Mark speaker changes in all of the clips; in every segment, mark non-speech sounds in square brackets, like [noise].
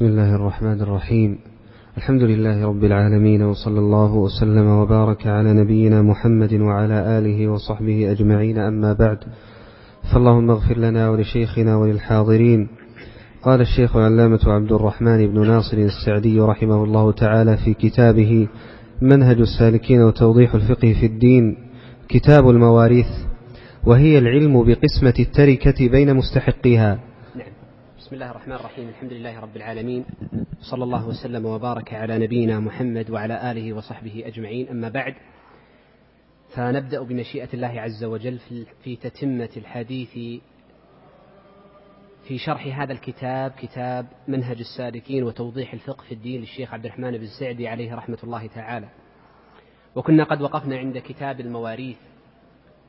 Speaker 1: بسم الله الرحمن الرحيم. الحمد لله رب العالمين وصلى الله وسلم وبارك على نبينا محمد وعلى آله وصحبه أجمعين أما بعد. فاللهم اغفر لنا ولشيخنا وللحاضرين. قال الشيخ العلامة عبد الرحمن بن ناصر السعدي رحمه الله تعالى في كتابه منهج السالكين وتوضيح الفقه في الدين كتاب المواريث وهي العلم بقسمة التركة بين مستحقيها.
Speaker 2: بسم الله الرحمن الرحيم. الحمد لله رب العالمين. صلى الله وسلم وبارك على نبينا محمد وعلى آله وصحبه أجمعين. أما بعد فنبدأ بمشيئة الله عز وجل في تتمة الحديث في شرح هذا الكتاب كتاب منهج السالكين وتوضيح الفقه في الدين للشيخ عبد الرحمن بن سعدي عليه رحمة الله تعالى. وكنا قد وقفنا عند كتاب المواريث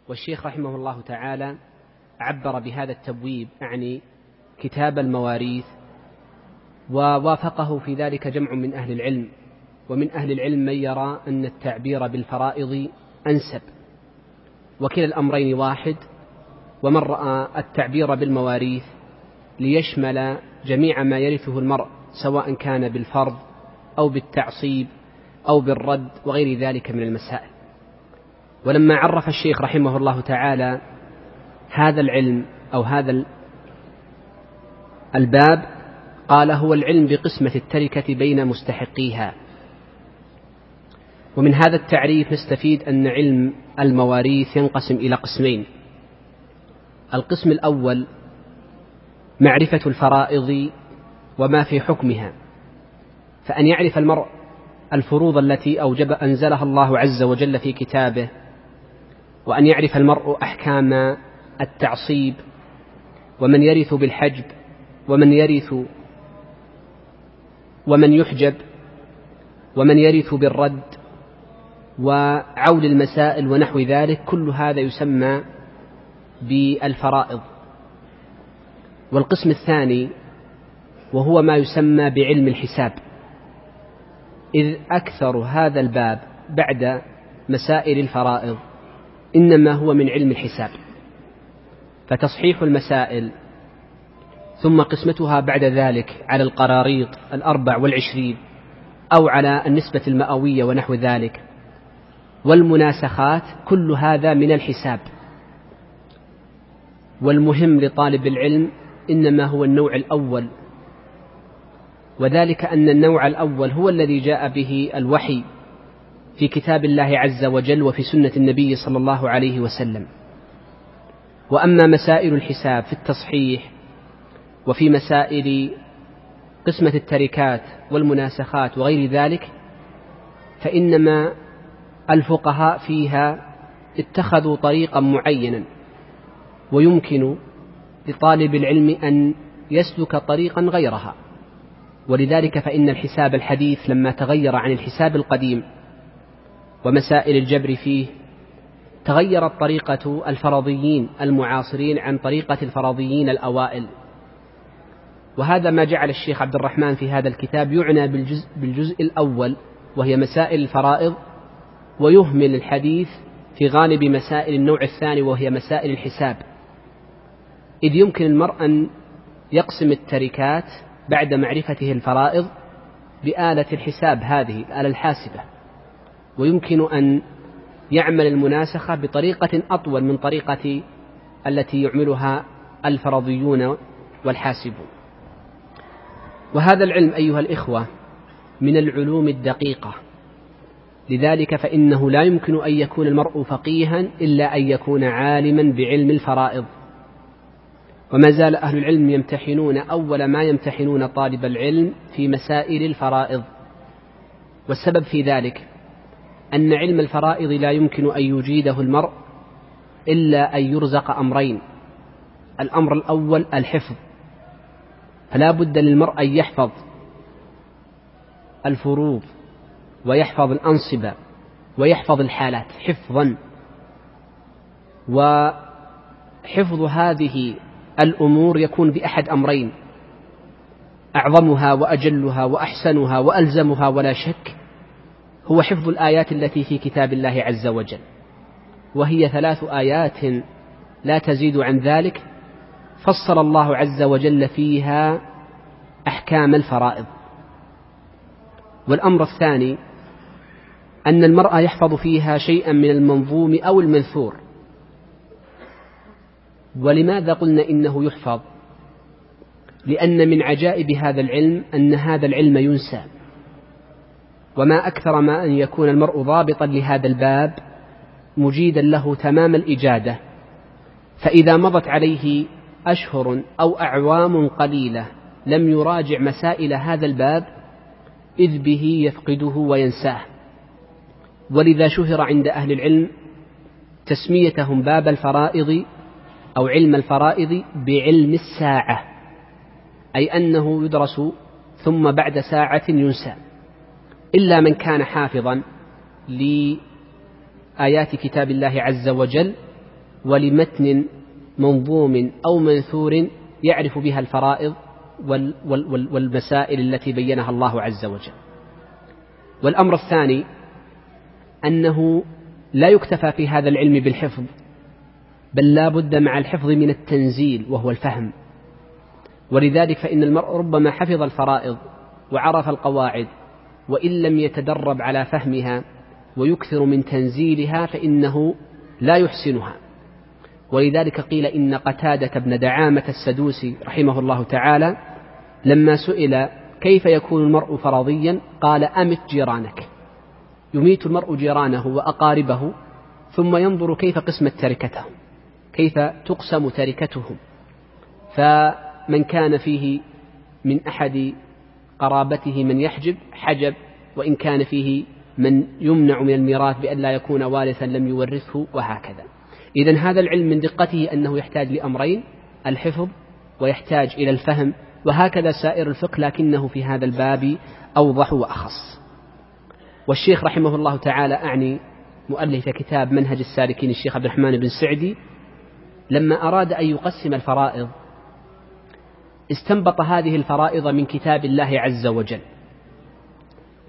Speaker 2: والشيخ رحمه الله تعالى عبر بهذا التبويب أعني كتاب المواريث ووافقه في ذلك جمع من أهل العلم ومن أهل العلم من يرى أن التعبير بالفرائض أنسب. وكلا الأمرين واحد ومن رأى التعبير بالمواريث ليشمل جميع ما يرثه المرء سواء كان بالفرض أو بالتعصيب أو بالرد وغير ذلك من المسائل. ولما عرف الشيخ رحمه الله تعالى هذا العلم أو هذا الباب قال هو العلم بقسمة التركة بين مستحقيها. ومن هذا التعريف نستفيد أن علم المواريث ينقسم إلى قسمين. القسم الأول معرفة الفرائض وما في حكمها. فأن يعرف المرء الفروض التي أوجب أنزلها الله عز وجل في كتابه وأن يعرف المرء أحكام التعصيب ومن يرث بالحجب ومن يرث ومن يحجب ومن يرث بالرد وعول المسائل ونحو ذلك كل هذا يسمى بالفرائض. والقسم الثاني وهو ما يسمى بعلم الحساب. إذ أكثر هذا الباب بعد مسائل الفرائض إنما هو من علم الحساب. فتصحيح المسائل ثم قسمتها بعد ذلك على القراريط الأربع والعشرين أو على النسبة المئوية ونحو ذلك. والمناسخات كل هذا من الحساب. والمهم لطالب العلم إنما هو النوع الأول. وذلك أن النوع الأول هو الذي جاء به الوحي في كتاب الله عز وجل وفي سنة النبي صلى الله عليه وسلم. وأما مسائل الحساب في التصحيح وفي مسائل قسمة التركات والمناسخات وغير ذلك فإنما الفقهاء فيها اتخذوا طريقا معينا ويمكن لطالب العلم أن يسلك طريقا غيرها. ولذلك فإن الحساب الحديث لما تغير عن الحساب القديم ومسائل الجبر فيه تغيرت طريقة الفرضيين المعاصرين عن طريقة الفرضيين الأوائل. وهذا ما جعل الشيخ عبد الرحمن في هذا الكتاب يعنى بالجزء, بالجزء الأول وهي مسائل الفرائض ويهمل الحديث في غالب مسائل النوع الثاني وهي مسائل الحساب. إذ يمكن المرء أن يقسم التركات بعد معرفته الفرائض بآلة الحساب هذه الآلة الحاسبة. ويمكن أن يعمل المناسخة بطريقة أطول من طريقة التي يعملها الفرضيون والحاسبون. وهذا العلم أيها الإخوة من العلوم الدقيقة. لذلك فإنه لا يمكن أن يكون المرء فقيها إلا أن يكون عالما بعلم الفرائض. وما زال أهل العلم يمتحنون أول ما يمتحنون طالب العلم في مسائل الفرائض. والسبب في ذلك أن علم الفرائض لا يمكن أن يجيده المرء إلا أن يرزق أمرين. الأمر الأول الحفظ. فلا بد للمرء أن يحفظ الفروض ويحفظ الأنصبة ويحفظ الحالات حفظا. وحفظ هذه الأمور يكون بأحد أمرين أعظمها وأجلها وأحسنها وألزمها ولا شك هو حفظ الآيات التي في كتاب الله عز وجل. وهي ثلاث آيات لا تزيد عن ذلك. فصل الله عز وجل فيها أحكام الفرائض. والأمر الثاني أن المرأة يحفظ فيها شيئا من المنظوم أو المنثور. ولماذا قلنا إنه يحفظ؟ لأن من عجائب هذا العلم أن هذا العلم ينسى. وما أكثر ما أن يكون المرء ضابطا لهذا الباب مجيدا له تمام الإجادة. فإذا مضت عليه أشهر أو أعوام قليلة لم يراجع مسائل هذا الباب إذ به يفقده وينساه. ولذا شهر عند أهل العلم تسميتهم باب الفرائض أو علم الفرائض بعلم الساعة أي أنه يدرس ثم بعد ساعة ينسى إلا من كان حافظا لآيات كتاب الله عز وجل ولمتن منظوم أو منثور يعرف بها الفرائض والمسائل التي بينها الله عز وجل. والأمر الثاني أنه لا يكتفى في هذا العلم بالحفظ بل لا بد مع الحفظ من التنزيل وهو الفهم. ولذلك فإن المرء ربما حفظ الفرائض وعرف القواعد وإن لم يتدرب على فهمها ويكثر من تنزيلها فإنه لا يحسنها. ولذلك قيل إن قتادة بن دعامة السدوسي رحمه الله تعالى لما سئل كيف يكون المرء فرضيا قال أمت جيرانك. يميت المرء جيرانه وأقاربه ثم ينظر كيف قسمت تركتهم كيف تقسم تركتهم فمن كان فيه من أحد قرابته من يحجب حجب وإن كان فيه من يمنع من الميراث بأن لا يكون وارثا لم يورثه وهكذا. إذا هذا العلم من دقته أنه يحتاج لأمرين الحفظ ويحتاج إلى الفهم وهكذا سائر الفقه لكنه في هذا الباب أوضح وأخص. والشيخ رحمه الله تعالى أعني مؤلف كتاب منهج السالكين الشيخ عبد الرحمن بن سعدي لما أراد أن يقسم الفرائض استنبط هذه الفرائض من كتاب الله عز وجل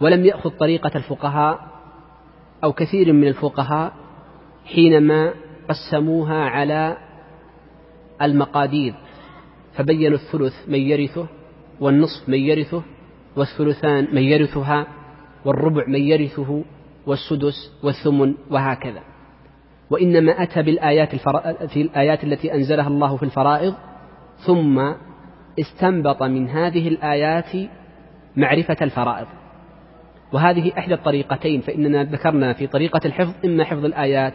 Speaker 2: ولم يأخذ طريقة الفقهاء أو كثير من الفقهاء حينما قسموها على المقادير فبينوا الثلث من يرثه والنصف من يرثه والثلثان من يرثها والربع من يرثه والسدس والثمن وهكذا. وإنما أتى بالآيات في الآيات التي أنزلها الله في الفرائض ثم استنبط من هذه الآيات معرفة الفرائض. وهذه إحدى الطريقتين فإننا ذكرنا في طريقة الحفظ إما حفظ الآيات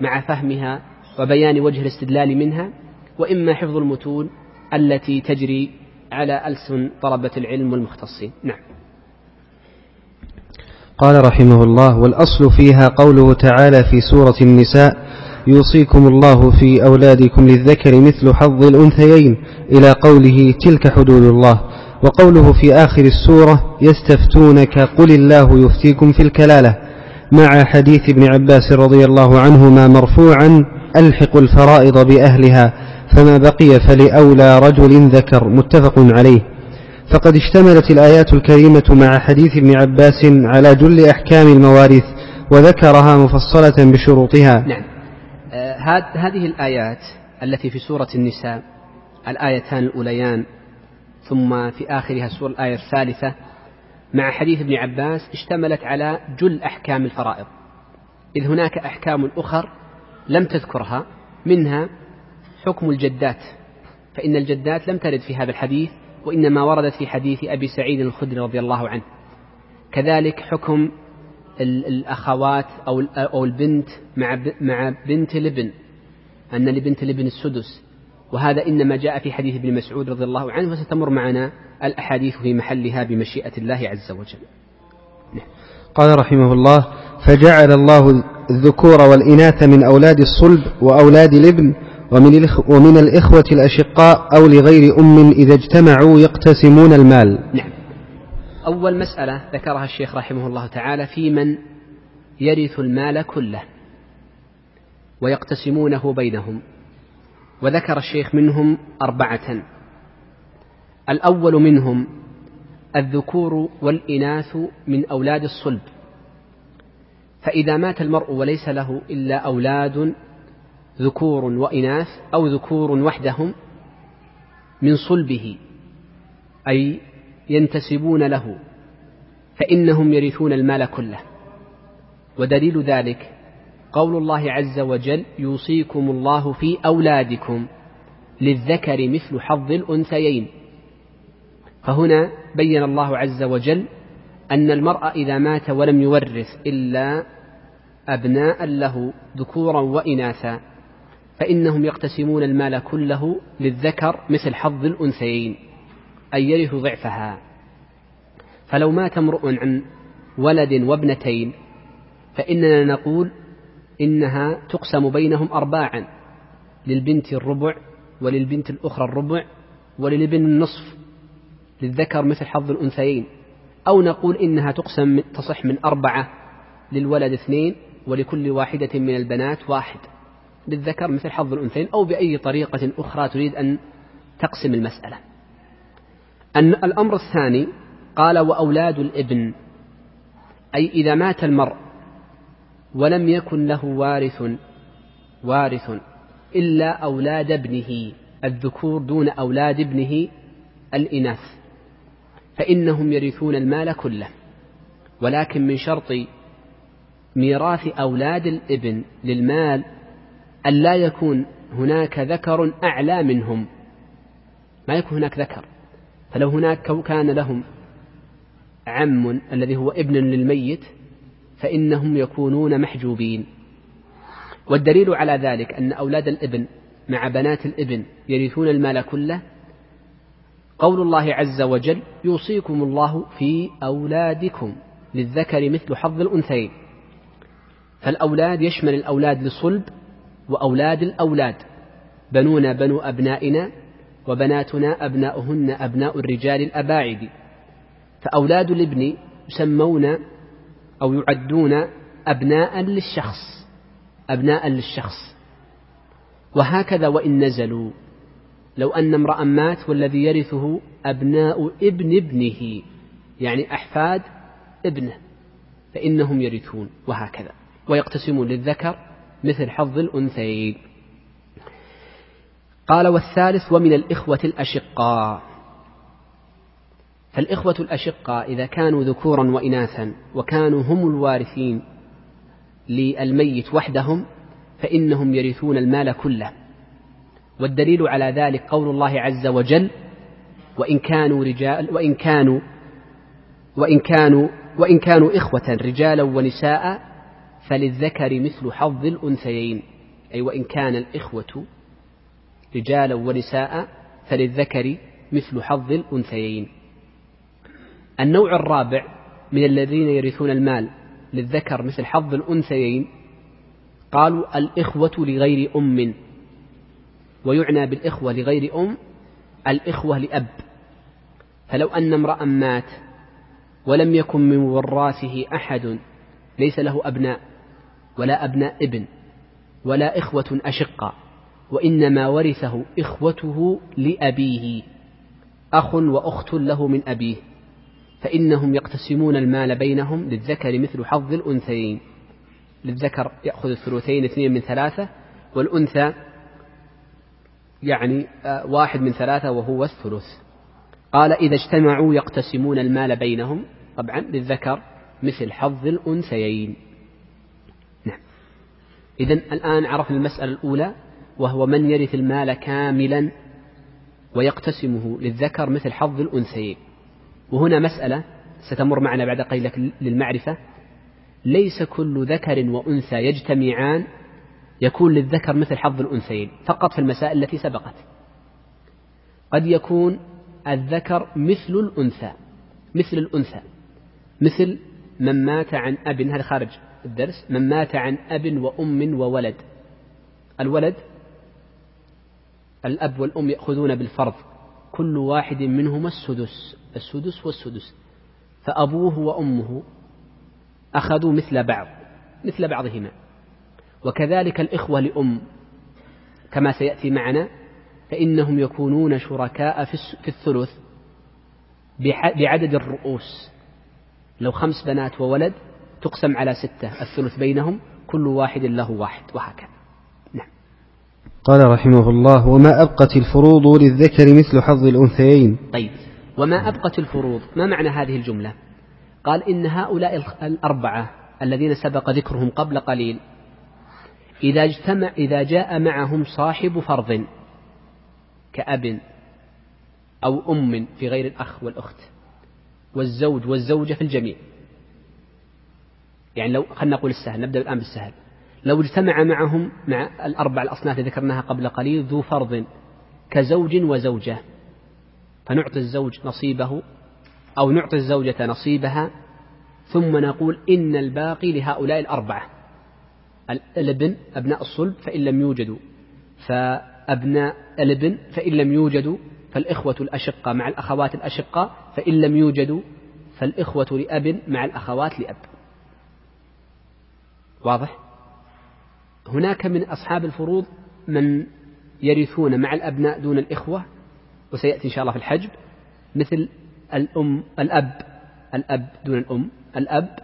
Speaker 2: مع فهمها وبيان وجه الاستدلال منها وإما حفظ المتون التي تجري على ألسن طلبة العلم والمختصين. نعم.
Speaker 1: قال رحمه الله والأصل فيها قوله تعالى في سورة النساء يوصيكم الله في أولادكم للذكر مثل حظ الأنثيين إلى قوله تلك حدود الله. وقوله في آخر السورة يستفتونك قل الله يفتيكم في الكلالة. مع حديث ابن عباس رضي الله عنهما مرفوعا ألحق الفرائض بأهلها فما بقي فلأولى رجل ذكر متفق عليه. فقد اشتملت الآيات الكريمة مع حديث ابن عباس على جل أحكام المواريث وذكرها مفصلة بشروطها.
Speaker 2: نعم. آه هذه الآيات التي في سورة النساء الآيتان الأوليان ثم في آخرها الآية الثالثة مع حديث ابن عباس اشتملت على جل أحكام الفرائض. إذ هناك أحكام أخر لم تذكرها منها حكم الجدات. فإن الجدات لم ترد في هذا الحديث وإنما وردت في حديث أبي سعيد الخدري رضي الله عنه. كذلك حكم الأخوات أو أو البنت مع مع بنت الابن أن لبنت الابن السدس. وهذا إنما جاء في حديث ابن مسعود رضي الله عنه وستمر معنا الأحاديث في محلها بمشيئة الله عز وجل.
Speaker 1: نعم. قال رحمه الله فجعل الله الذكور والإناث من أولاد الصلب وأولاد الإبن ومن, ومن الإخوة الأشقاء أو لغير أم إذا اجتمعوا يقتسمون المال.
Speaker 2: نعم. أول مسألة ذكرها الشيخ رحمه الله تعالى في من يرث المال كله ويقتسمونه بينهم وذكر الشيخ منهم أربعة. الأول منهم الذكور والإناث من أولاد الصلب. فإذا مات المرء وليس له إلا أولاد ذكور وإناث أو ذكور وحدهم من صلبه أي ينتسبون له فإنهم يرثون المال كله. ودليل ذلك قول الله عز وجل يوصيكم الله في أولادكم للذكر مثل حظ الأنثيين. فهنا بين الله عز وجل أن المرء إذا مات ولم يورث إلا أبناء له ذكورا وإناثا فإنهم يقتسمون المال كله للذكر مثل حظ الأنثيين أي يرث ضعفها. فلو مات امرؤ عن ولد وابنتين فإننا نقول إنها تقسم بينهم أرباعا للبنت الربع وللبنت الأخرى الربع وللابن النصف. للذكر مثل حظ الأنثيين أو نقول إنها تقسم تصح من أربعة للولد اثنين ولكل واحدة من البنات واحد. للذكر مثل حظ الأنثيين أو بأي طريقة أخرى تريد أن تقسم المسألة. أن الأمر الثاني قال وأولاد الإبن أي إذا مات المرء ولم يكن له وارث وارث إلا أولاد ابنه الذكور دون أولاد ابنه الإناث. فإنهم يرثون المال كله. ولكن من شرط ميراث أولاد الإبن للمال أن لا يكون هناك ذكر أعلى منهم. ما يكون هناك ذكر. فلو هناك كان لهم عم الذي هو ابن للميت فإنهم يكونون محجوبين. والدليل على ذلك أن أولاد الإبن مع بنات الإبن يرثون المال كله قول الله عز وجل يوصيكم الله في أولادكم للذكر مثل حظ الأنثيين. فالأولاد يشمل الأولاد لصلب وأولاد الأولاد بنونا بنو أبنائنا وبناتنا أبناؤهن أبناء الرجال الأباعد. فأولاد الابن يسمون أو يعدون أبناء للشخص أبناء للشخص. وهكذا وإن نزلوا. لو أن امرأ مات والذي يرثه أبناء ابن ابنه يعني أحفاد ابنه فإنهم يرثون وهكذا. ويقتسمون للذكر مثل حظ الأنثيين. قال والثالث ومن الإخوة الأشقاء. فالإخوة الأشقاء إذا كانوا ذكورا وإناثا وكانوا هم الوارثين للميت وحدهم فإنهم يرثون المال كله. والدليل على ذلك قول الله عز وجل وإن كانوا رجال وإن كانوا وإن كانوا وإن كانوا إخوة رجالا ونساء فللذكر مثل حظ الأنثيين. أي وإن كان الإخوة رجالا ونساء فللذكر مثل حظ الأنثيين. النوع الرابع من الذين يرثون المال للذكر مثل حظ الأنثيين قالوا الإخوة لغير أم. ويعنى بالإخوة لغير أم الإخوة لأب. فلو أن امرأ مات ولم يكن من وراثه أحد ليس له أبناء ولا أبناء ابن ولا إخوة أشقاء وإنما ورثه إخوته لأبيه أخ وأخت له من أبيه فإنهم يقتسمون المال بينهم للذكر مثل حظ الأنثيين. للذكر يأخذ الثلثين اثنين من ثلاثة والأنثى يعني آه، واحد من ثلاثة وهو الثلث. قال إذا اجتمعوا يقتسمون المال بينهم. طبعا للذكر مثل حظ الأنثيين. نعم. إذا الآن عرفنا المسألة الأولى وهو من يرث المال كاملا ويقتسمه للذكر مثل حظ الأنثيين. وهنا مسألة ستمر معنا بعد قليل للمعرفة. ليس كل ذكر وأنثى يجتمعان يكون للذكر مثل حظ الأنثيين فقط في المسائل التي سبقت. قد يكون الذكر مثل الأنثى مثل الأنثى مثل من مات عن أب هذا خارج الدرس من مات عن أب وأم وولد. الولد الأب والأم يأخذون بالفرض كل واحد منهما السدس السدس والسدس. فأبوه وأمه أخذوا مثل بعض مثل بعضهما. وكذلك الإخوة لأم. كما سيأتي معنا فإنهم يكونون شركاء في الثلث بعدد الرؤوس. لو خمس بنات وولد تقسم على ستة الثلث بينهم كل واحد له واحد وهكذا. نعم.
Speaker 1: قال رحمه الله وما أبقت الفروض للذكر مثل حظ الأنثيين.
Speaker 2: طيب. وما أبقت الفروض؟ ما معنى هذه الجملة؟ قال إن هؤلاء الأربعة الذين سبق ذكرهم قبل قليل إذا اجتمع إذا جاء معهم صاحب فرض كأب أو أم في غير الأخ والأخت والزوج والزوجة في الجميع. يعني لو خلينا نقول السهل نبدأ الآن بالسهل. لو اجتمع معهم مع الأربع الأصناف اللي ذكرناها قبل قليل ذو فرض كزوج وزوجة. فنعطي الزوج نصيبه أو نعطي الزوجة نصيبها ثم نقول إن الباقي لهؤلاء الأربعة. الابن أبناء الصلب فإن لم يوجدوا فأبناء الابن فإن لم يوجدوا فالإخوة الأشقة مع الأخوات الأشقة فإن لم يوجدوا فالإخوة لأب مع الأخوات لأب واضح؟ هناك من أصحاب الفروض من يرثون مع الأبناء دون الإخوة وسيأتي إن شاء الله في الحجب مثل الأم الأب الأب دون الأم الأب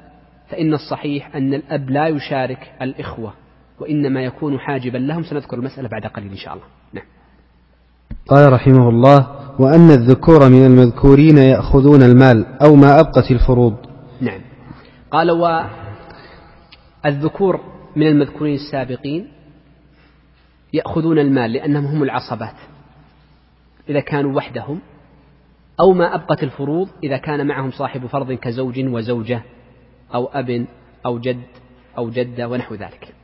Speaker 2: فإن الصحيح أن الأب لا يشارك الإخوة وإنما يكون حاجبا لهم سنذكر المسألة بعد قليل إن شاء الله. نعم.
Speaker 1: قال رحمه الله وأن الذكور من المذكورين يأخذون المال أو ما أبقت الفروض.
Speaker 2: نعم. قال والذكور من المذكورين السابقين يأخذون المال لأنهم هم العصبات. إذا كانوا وحدهم أو ما أبقت الفروض إذا كان معهم صاحب فرض كزوج وزوجة أو أب أو جد أو جدة ونحو ذلك.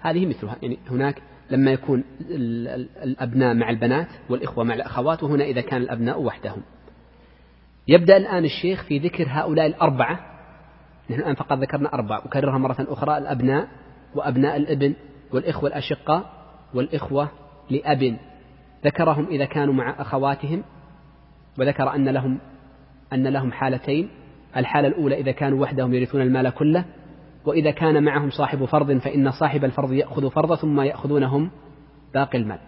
Speaker 2: هذه مثلها. يعني هناك لما يكون الأبناء مع البنات والإخوة مع الأخوات وهنا إذا كان الأبناء وحدهم. يبدأ الآن الشيخ في ذكر هؤلاء الأربعة. نحن الآن فقط ذكرنا أربعة أكررها مرة أخرى الأبناء وأبناء الابن والإخوة الأشقاء والإخوة لأب. ذكرهم إذا كانوا مع أخواتهم وذكر أن لهم أن لهم حالتين. الحالة الأولى إذا كانوا وحدهم يرثون المال كله وإذا كان معهم صاحب فرض فإن صاحب الفرض يأخذ فرضه ثم يأخذونهم باقي المال.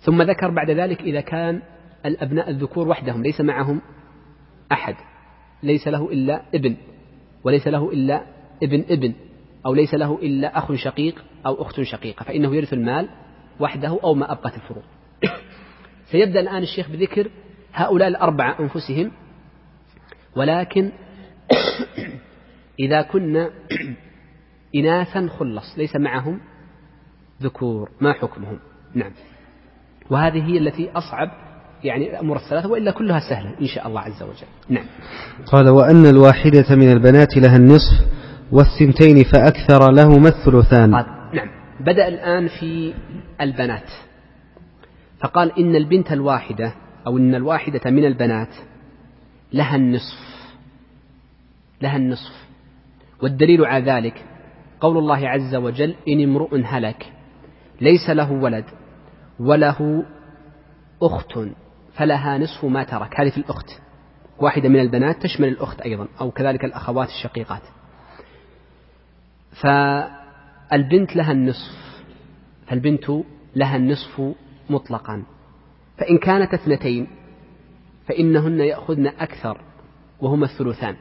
Speaker 2: ثم ذكر بعد ذلك إذا كان الأبناء الذكور وحدهم ليس معهم أحد ليس له إلا ابن وليس له إلا ابن ابن أو ليس له إلا أخ شقيق أو أخت شقيقة فإنه يرث المال وحده أو ما أبقت الفروض. [coughs] سيبدأ الآن الشيخ بذكر هؤلاء الأربعة أنفسهم ولكن إذا كنا إناثا خلص ليس معهم ذكور ما حكمهم؟ نعم. وهذه هي التي أصعب يعني الأمور الثلاثة وإلا كلها سهلة إن شاء الله عز وجل. نعم.
Speaker 1: قال وأن الواحدة من البنات لها النصف والثنتين فأكثر لهما الثلثان.
Speaker 2: نعم. بدأ الآن في البنات. فقال إن البنت الواحدة أو إن الواحدة من البنات لها النصف لها النصف. والدليل على ذلك قول الله عز وجل إن امرؤ هلك ليس له ولد وله أخت فلها نصف ما ترك. هذه في الأخت. واحدة من البنات تشمل الأخت أيضا أو كذلك الأخوات الشقيقات. فالبنت لها النصف فالبنت لها النصف مطلقا. فإن كانت اثنتين فإنهن يأخذن أكثر وهما الثلثان.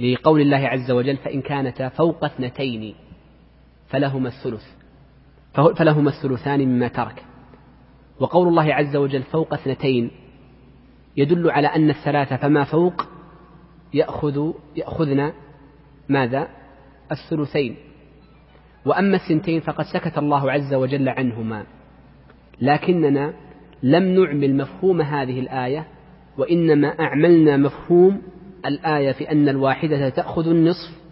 Speaker 2: لقول الله عز وجل فإن كانتا فوق اثنتين فلهما الثلث. فلهما الثلثان مما ترك. وقول الله عز وجل فوق اثنتين يدل على أن الثلاثة فما فوق يأخذ يأخذن ماذا؟ الثلثين. وأما الثنتين فقد سكت الله عز وجل عنهما. لكننا لم نعمل مفهوم هذه الآية وإنما أعملنا مفهوم الآية في أن الواحدة تأخذ النصف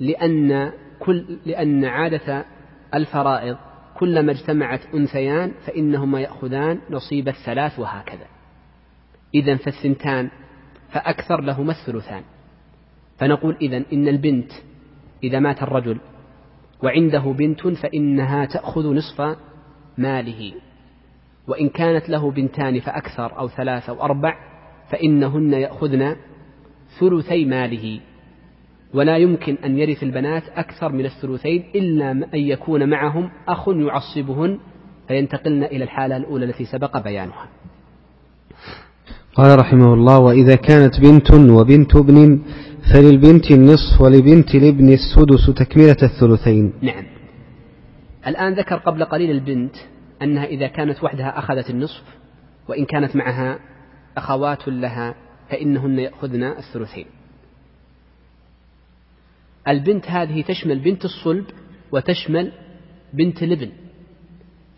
Speaker 2: لأن كل لأن عادة الفرائض كلما اجتمعت أنثيان فإنهما يأخذان نصيب الثلاث وهكذا. إذا فالثنتان فأكثر لهما الثلثان. فنقول إذا إن البنت إذا مات الرجل وعنده بنت فإنها تأخذ نصف ماله. وإن كانت له بنتان فأكثر أو ثلاث أو أربع فإنهن يأخذن ثلثي ماله. ولا يمكن أن يرث البنات أكثر من الثلثين إلا أن يكون معهم أخ يعصبهن فينتقلن إلى الحالة الأولى التي سبق بيانها.
Speaker 1: قال رحمه الله وإذا كانت بنت وبنت ابن فللبنت النصف ولبنت الابن السدس تكملة الثلثين.
Speaker 2: نعم. الآن ذكر قبل قليل البنت أنها إذا كانت وحدها أخذت النصف وإن كانت معها أخوات لها فإنهن يأخذن الثلثين. البنت هذه تشمل بنت الصلب وتشمل بنت الابن.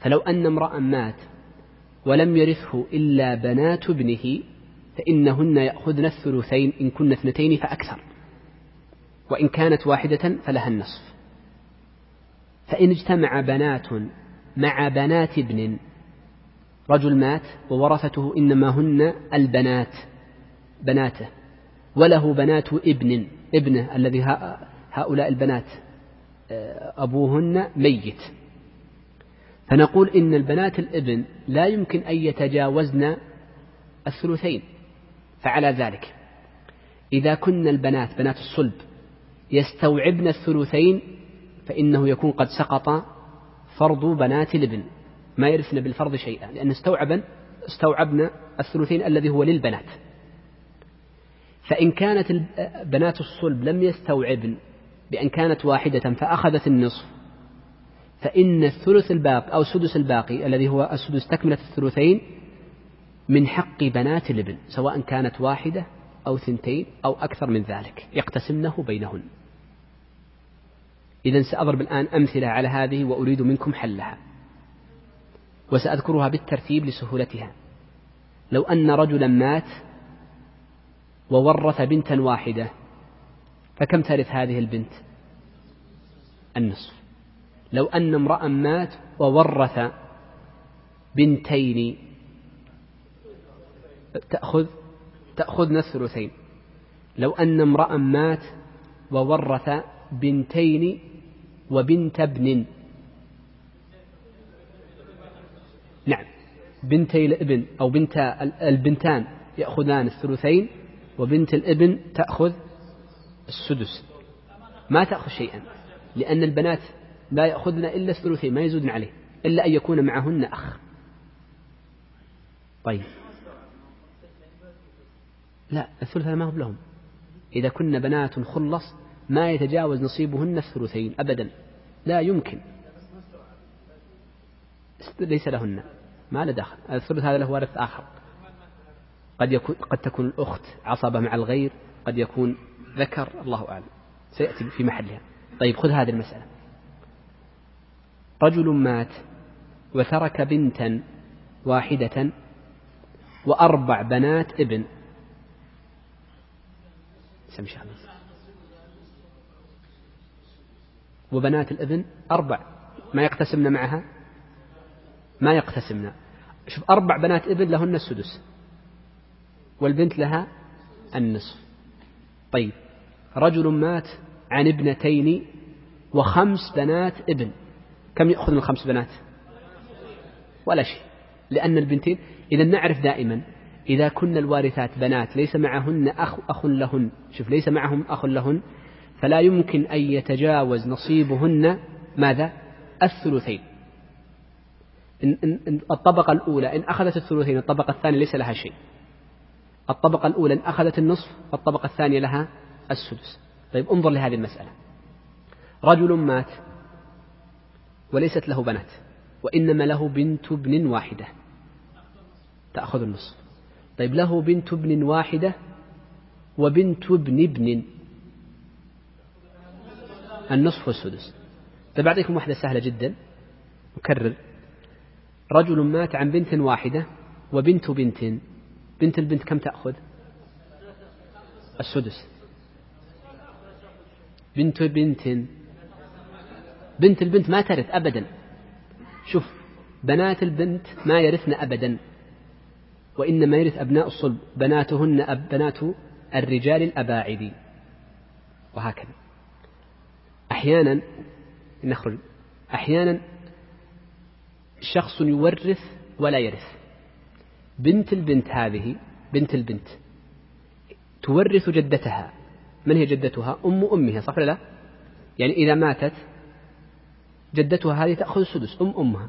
Speaker 2: فلو أن امرأ مات ولم يرثه إلا بنات ابنه فإنهن يأخذن الثلثين إن كن اثنتين فأكثر. وإن كانت واحدة فلها النصف. فإن اجتمع بنات مع بنات ابن. رجل مات وورثته إنما هن البنات بناته وله بنات ابن ابنه الذي هؤلاء البنات آه، أبوهن ميت. فنقول إن البنات الابن لا يمكن أن يتجاوزن الثلثين فعلى ذلك. إذا كن البنات بنات الصلب يستوعبن الثلثين فإنه يكون قد سقط فرض بنات الابن. ما يرثن بالفرض شيئا لأن استوعبن استوعبن الثلثين الذي هو للبنات. فإن كانت بنات الصلب لم يستوعبن بأن كانت واحدة فأخذت النصف فإن الثلث الباقي أو السدس الباقي الذي هو السدس تكملة الثلثين من حق بنات الابن سواء كانت واحدة أو ثنتين أو أكثر من ذلك يقتسمنه بينهن. إذا سأضرب الآن أمثلة على هذه وأريد منكم حلها. وسأذكرها بالترتيب لسهولتها. لو أن رجلا مات وورث بنتا واحدة فكم ترث هذه البنت؟ النصف. لو أن امرأ مات وورث بنتين تأخذ تأخذن الثلثين لو أن امرأ مات وورث بنتين وبنت ابن. نعم. بنتي الابن أو بنت البنتان يأخذان الثلثين وبنت الابن تأخذ السدس. ما تأخذ شيئا لأن البنات لا يأخذن إلا الثلثين ما يزودن عليه إلا أن يكون معهن أخ. طيب. لا الثلث ما هو لهم إذا كن بنات خلص ما يتجاوز نصيبهن الثلثين أبدا. لا يمكن. ليس لهن. ما له دخل. الثلث هذا له وارث آخر. قد يكون قد تكون الأخت عصبة مع الغير قد يكون ذكر الله أعلم. سيأتي في محلها. طيب خذ هذه المسألة. رجل مات وترك بنتا واحدة وأربع بنات ابن. سمشي وبنات الابن أربع. ما يقتسمن معها؟ ما يقتسمن. شوف أربع بنات ابن لهن السدس والبنت لها النصف. طيب رجل مات عن ابنتين وخمس بنات ابن كم يأخذ من الخمس بنات؟ ولا شيء. لأن البنتين إذا نعرف دائما إذا كن الوارثات بنات ليس معهن أخ أخ لهن. شوف ليس معهم أخ لهن فلا يمكن أن يتجاوز نصيبهن ماذا؟ الثلثين. إن إن الطبقة الأولى إن أخذت الثلثين الطبقة الثانية ليس لها شيء. الطبقة الأولى إن أخذت النصف الطبقة الثانية لها السدس. طيب انظر لهذه المسألة. رجل مات وليست له بنات وإنما له بنت ابن واحدة. تأخذ النصف. طيب له بنت ابن واحدة وبنت ابن ابن. النصف والسدس. طيب أعطيكم واحدة سهلة جدا. أكرر. رجل مات عن بنت واحدة وبنت بنت. بنت البنت كم تأخذ؟ السدس. بنت بنت. بنت البنت ما ترث أبدا. شوف بنات البنت ما يرثن أبدا وإنما يرث أبناء الصلب. بناتهن أب بنات الرجال الأباعد وهكذا. أحيانا نخرج. أحيانا شخص يورث ولا يرث. بنت البنت هذه بنت البنت تورث جدتها. من هي جدتها؟ أم أمها صح لا؟ يعني إذا ماتت جدتها هذه تأخذ السدس أم أمها.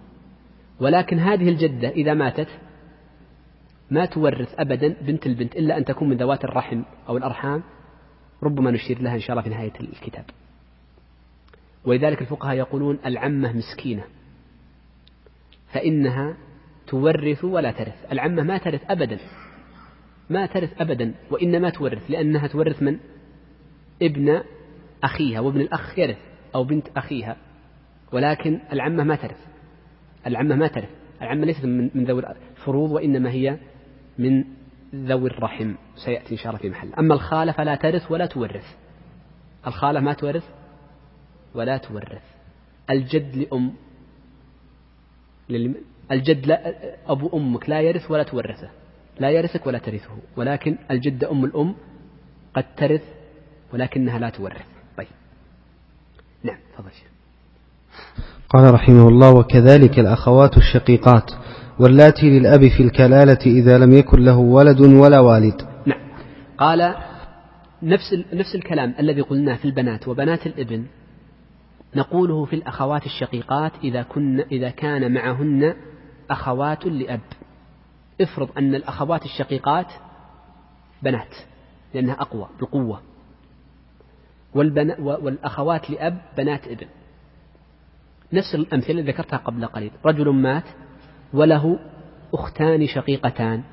Speaker 2: ولكن هذه الجدة إذا ماتت ما تورث أبدا بنت البنت إلا أن تكون من ذوات الرحم أو الأرحام. ربما نشير لها إن شاء الله في نهاية الكتاب. ولذلك الفقهاء يقولون العمة مسكينة فإنها تورث ولا ترث. العمة ما ترث أبدا ما ترث أبدا وإنما تورث. لأنها تورث من؟ ابن أخيها وابن الأخ يرث أو بنت أخيها. ولكن العمة ما ترث. العمة ما ترث. العمة ليست من ذوي الفروض وإنما هي من ذوي الرحم. سيأتي إن شاء الله في محل. أما الخالة فلا ترث ولا تورث. الخالة ما تورث ولا تورث. الجد لأم. الجد لا أبو أمك لا يرث ولا تورثه. لا يرثك ولا ترثه. ولكن الجدة أم الأم قد ترث ولكنها لا تورث. طيب. نعم تفضل
Speaker 1: قال رحمه الله وكذلك الأخوات الشقيقات واللاتي للأب في الكلالة إذا لم يكن له ولد ولا والد.
Speaker 2: نعم. قال نفس نفس الكلام الذي قلناه في البنات وبنات الإبن. نقوله في الأخوات الشقيقات إذا كن إذا كان معهن أخوات لأب. افرض أن الأخوات الشقيقات بنات لأنها أقوى بالقوة والبنا والأخوات لأب بنات ابن. نفس الأمثلة اللي ذكرتها قبل قليل. رجل مات وله أختان شقيقتان.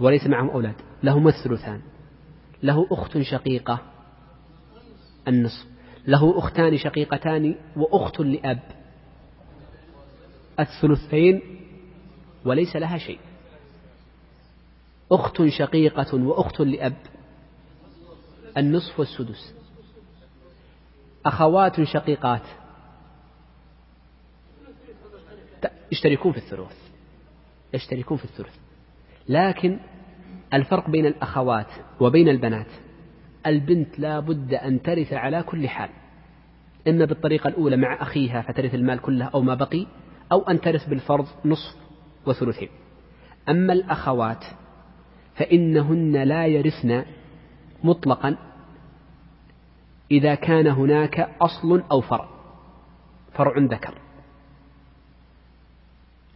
Speaker 2: وليس معهم أولاد. لهما الثلثان. له أخت شقيقة. النصف. له أختان شقيقتان وأخت لأب. الثلثين وليس لها شيء. أخت شقيقة وأخت لأب. النصف والسدس. أخوات شقيقات. يشتركون في الثلث. يشتركون في الثلث. لكن الفرق بين الأخوات وبين البنات البنت لا بد أن ترث على كل حال إما بالطريقة الأولى مع أخيها فترث المال كله أو ما بقي أو أن ترث بالفرض نصف وثلثين. أما الأخوات فإنهن لا يرثن مطلقا إذا كان هناك أصل أو فرع فرع ذكر.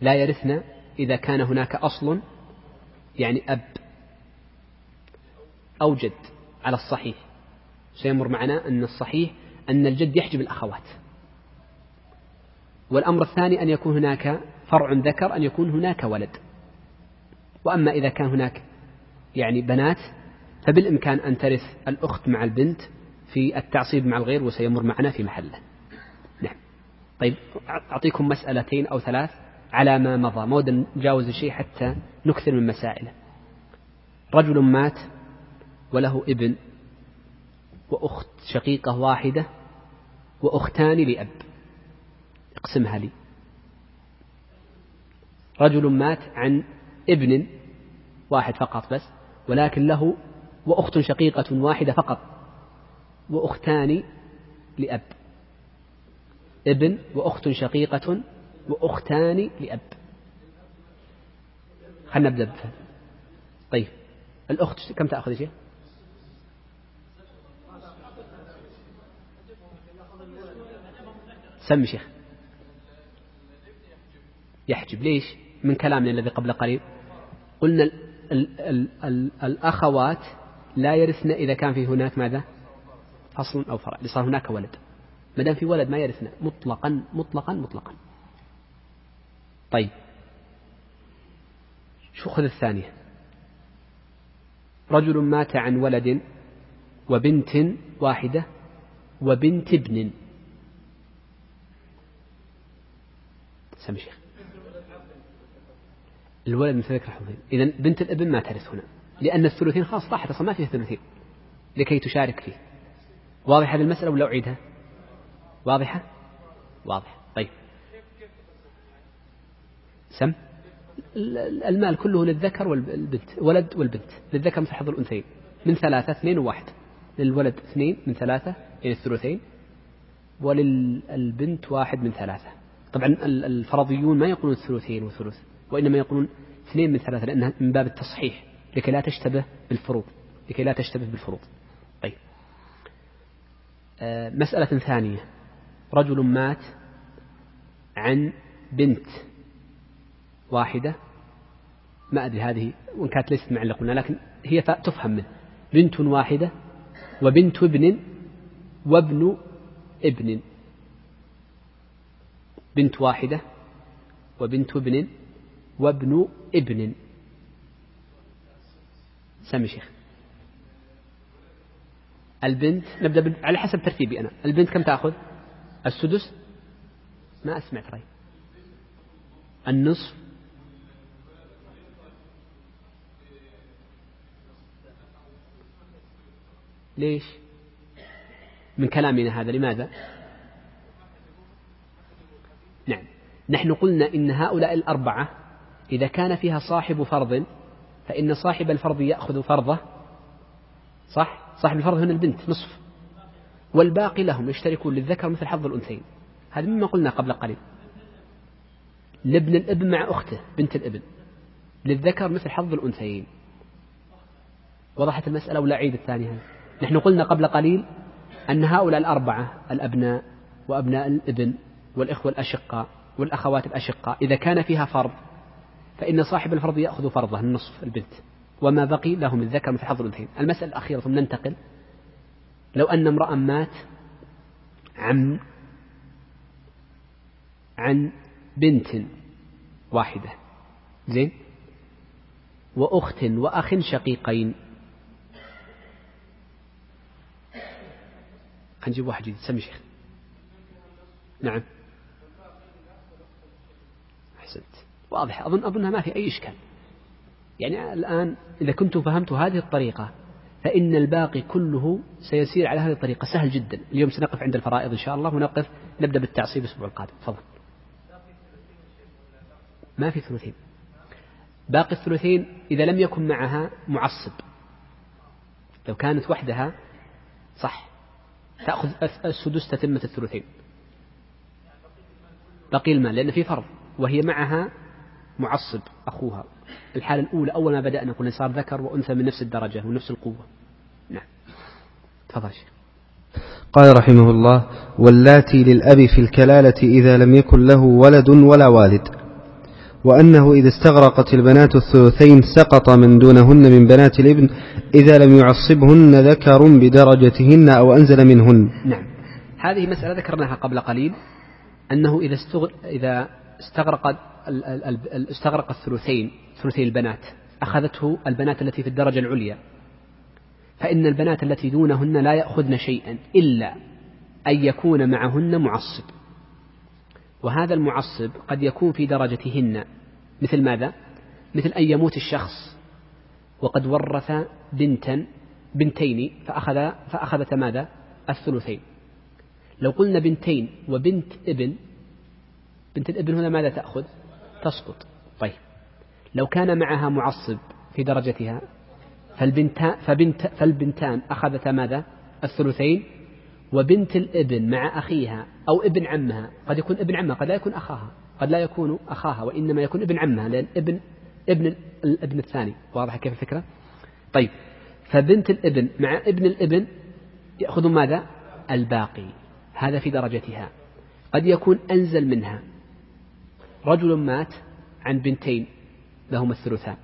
Speaker 2: لا يرثن إذا كان هناك أصل يعني أب أو جد. على الصحيح. سيمر معنا أن الصحيح أن الجد يحجب الأخوات. والأمر الثاني أن يكون هناك فرع ذكر أن يكون هناك ولد. وأما إذا كان هناك يعني بنات فبالإمكان أن ترث الأخت مع البنت في التعصيب مع الغير وسيمر معنا في محله. نعم. طيب أعطيكم مسألتين أو ثلاث على ما مضى. ما نجاوز الشيء حتى نكثر من مسائله. رجل مات وله ابن وأخت شقيقة واحدة وأختان لأب. اقسمها لي. رجل مات عن ابن واحد فقط بس ولكن له وأخت شقيقة واحدة فقط وأختان لأب. ابن وأخت شقيقة وأختان لأب. خلنا نبدأ طيب الأخت كم تأخذ يا شيخ؟ سم شيخ. يحجب. ليش؟ من كلامنا الذي قبل قليل. قلنا ال ال ال ال الأخوات لا يرثن إذا كان في هناك ماذا؟ فصل أو فرع. صار هناك ولد. ما دام في ولد ما يرثنا مطلقا مطلقا مطلقا. طيب. شو خذ الثانية؟ رجل مات عن ولد وبنت واحدة وبنت ابن. سم شيخ. الولد مثل ذكر الحظين إذا بنت الأبن ما ترث هنا لأن الثلثين خلاص طاحت أصلا ما فيها ثلثين لكي تشارك فيه. واضح هذه المسألة ولا أعيدها؟ واضحة؟ واضح. طيب. سم؟ المال كله للذكر والبنت ولد والبنت. للذكر مثل حظ الأنثيين. من ثلاثة اثنين وواحد للولد اثنين من ثلاثة يعني الثلثين. وللبنت واحد من ثلاثة. طبعا الفرضيون ما يقولون الثلثين وثلث وإنما يقولون اثنين من ثلاثة لأنها من باب التصحيح لكي لا تشتبه بالفروض لكي لا تشتبه بالفروض. طيب. آه مسألة ثانية. رجل مات عن بنت واحدة ما أدري هذه وإن كانت ليست معلقة لكن هي تفهم منه. بنت واحدة وبنت ابن وابن ابن. بنت واحدة وبنت ابن وابن ابن. سمي شيخ. البنت نبدأ على حسب ترتيبي أنا. البنت كم تأخذ؟ السدس؟ ما أسمعت رأي النصف؟ ليش؟ من كلامنا هذا لماذا نعم نحن قلنا إن هؤلاء الأربعة إذا كان فيها صاحب فرض فإن صاحب الفرض يأخذ فرضه. صح؟ صاحب الفرض هنا البنت نصف. والباقي لهم يشتركون للذكر مثل حظ الأنثيين. هذا مما قلنا قبل قليل. لابن الإبن مع أخته بنت الإبن. للذكر مثل حظ الأنثيين. وضحت المسألة ولا عيد الثانية؟ نحن قلنا قبل قليل أن هؤلاء الأربعة الأبناء وأبناء الإبن والإخوة الأشقاء. والأخوات الأشقاء إذا كان فيها فرض فإن صاحب الفرض يأخذ فرضه النصف البنت. وما بقي له من ذكر مثل حظ الأنثيين. المسألة الأخيرة ثم ننتقل. لو أن امرأ مات عن عن بنت واحدة. زين؟ وأخت وأخ شقيقين. نجيب واحد جديد. سمي شيخ. نعم. واضح. أظن أظنها ما في أي إشكال. يعني الآن إذا كنت فهمت هذه الطريقة فإن الباقي كله سيسير على هذه الطريقة. سهل جدا. اليوم سنقف عند الفرائض إن شاء الله ونقف نبدأ بالتعصيب الأسبوع القادم. تفضل. ما في ثلثين. باقي الثلثين إذا لم يكن معها معصب. لو كانت وحدها صح. تأخذ السدس تتمة الثلثين. بقي المال. لأن في فرض. وهي معها معصب أخوها. الحالة الأولى أول ما بدأنا قلنا صار ذكر وأنثى من نفس الدرجة ونفس القوة. نعم. تفضل
Speaker 1: قال رحمه الله واللاتي للأب في الكلالة إذا لم يكن له ولد ولا والد. وأنه إذا استغرقت البنات الثلثين سقط من دونهن من بنات الابن إذا لم يعصبهن ذكر بدرجتهن أو أنزل منهن.
Speaker 2: نعم. هذه مسألة ذكرناها قبل قليل. أنه إذا استغر... إذا استغرق استغرق الثلثين ثلثي البنات أخذته البنات التي في الدرجة العليا فإن البنات التي دونهن لا يأخذن شيئا إلا أن يكون معهن معصب وهذا المعصب قد يكون في درجتهن مثل ماذا؟ مثل أن يموت الشخص وقد ورث بنتا بنتين فأخذ فأخذت ماذا؟ الثلثين لو قلنا بنتين وبنت ابن بنت الابن هنا ماذا تأخذ؟ تسقط. طيب. لو كان معها معصب في درجتها فالبنتان, فبنت فالبنتان أخذتا ماذا؟ الثلثين. وبنت الإبن مع أخيها أو ابن عمها قد يكون ابن عمها قد لا يكون أخاها قد لا يكون أخاها وإنما يكون ابن عمها لأن ابن ابن الابن الثاني. واضح كيف الفكرة؟ طيب. فبنت الإبن مع ابن الإبن يأخذ ماذا؟ الباقي. هذا في درجتها. قد يكون أنزل منها. رجل مات عن بنتين لهما الثلثان.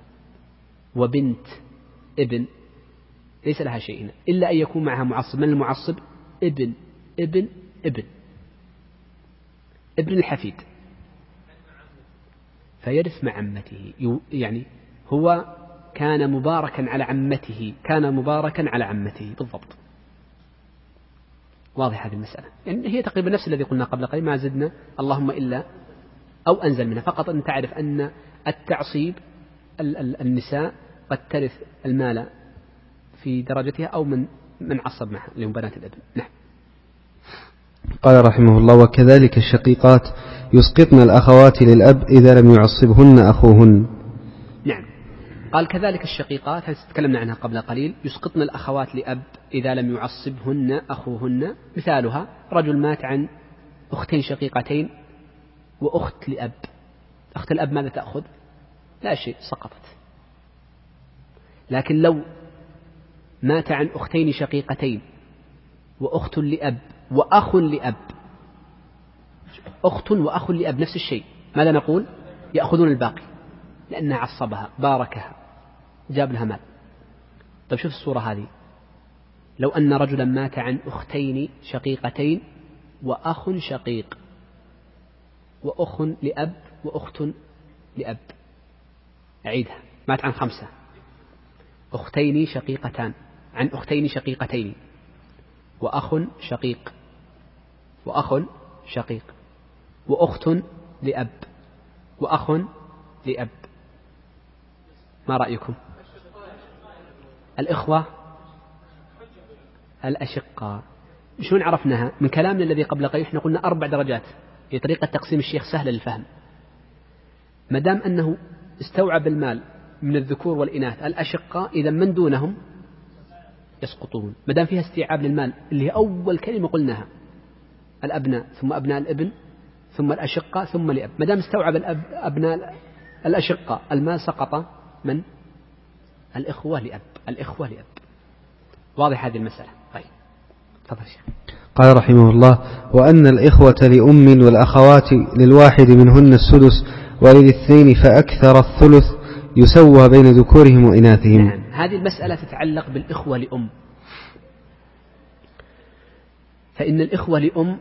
Speaker 2: وبنت ابن ليس لها شيء هنا إلا أن يكون معها معصب. من المعصب؟ ابن ابن ابن. ابن الحفيد. فيرث مع عمته. يعني هو كان مباركا على عمته كان مباركا على عمته بالضبط. واضح هذه المسألة. يعني هي تقريبا نفس الذي قلنا قبل قليل ما زدنا اللهم إلا أو أنزل منها. فقط أن تعرف أن التعصيب النساء قد ترث المال في درجتها أو من من عصب معها اللي هم بنات الإبن. نعم.
Speaker 1: قال رحمه الله وكذلك الشقيقات يسقطن الأخوات للأب إذا لم يعصبهن أخوهن.
Speaker 2: نعم. قال كذلك الشقيقات هذه تكلمنا عنها قبل قليل يسقطن الأخوات لأب إذا لم يعصبهن أخوهن. مثالها رجل مات عن أختين شقيقتين وأخت لأب. أخت الأب ماذا تأخذ؟ لا شيء سقطت. لكن لو مات عن أختين شقيقتين وأخت لأب وأخ لأب أخت وأخ لأب نفس الشيء ماذا نقول؟ يأخذون الباقي لأنها عصبها باركها جاب لها مال. طيب شوف الصورة هذه. لو أن رجلا مات عن أختين شقيقتين وأخ شقيق وأخ لأب وأخت لأب. أعيدها. مات عن خمسة. أختين شقيقتان. عن أختين شقيقتين. وأخ شقيق. وأخ شقيق. وأخت لأب. وأخ لأب. ما رأيكم؟ الإخوة الأشقاء. شلون عرفناها؟ من كلامنا الذي قبل قليل إحنا قلنا أربع درجات. هي طريقة تقسيم الشيخ سهلة للفهم. ما دام أنه استوعب المال من الذكور والإناث الأشقاء إذا من دونهم يسقطون. ما دام فيها استيعاب للمال اللي هي أول كلمة قلناها الأبناء ثم أبناء الابن ثم الأشقاء ثم الأب. ما دام استوعب الأب أبناء الأشقاء المال سقط من؟ الإخوة لأب. الإخوة لأب. واضح هذه المسألة. طيب تفضل شيخ.
Speaker 1: قال رحمه الله وأن الإخوة لأم والأخوات للواحد منهن السدس وللإثنين فأكثر الثلث يسوى بين ذكورهم وإناثهم.
Speaker 2: نعم. هذه المسألة تتعلق بالإخوة لأم. فإن الإخوة لأم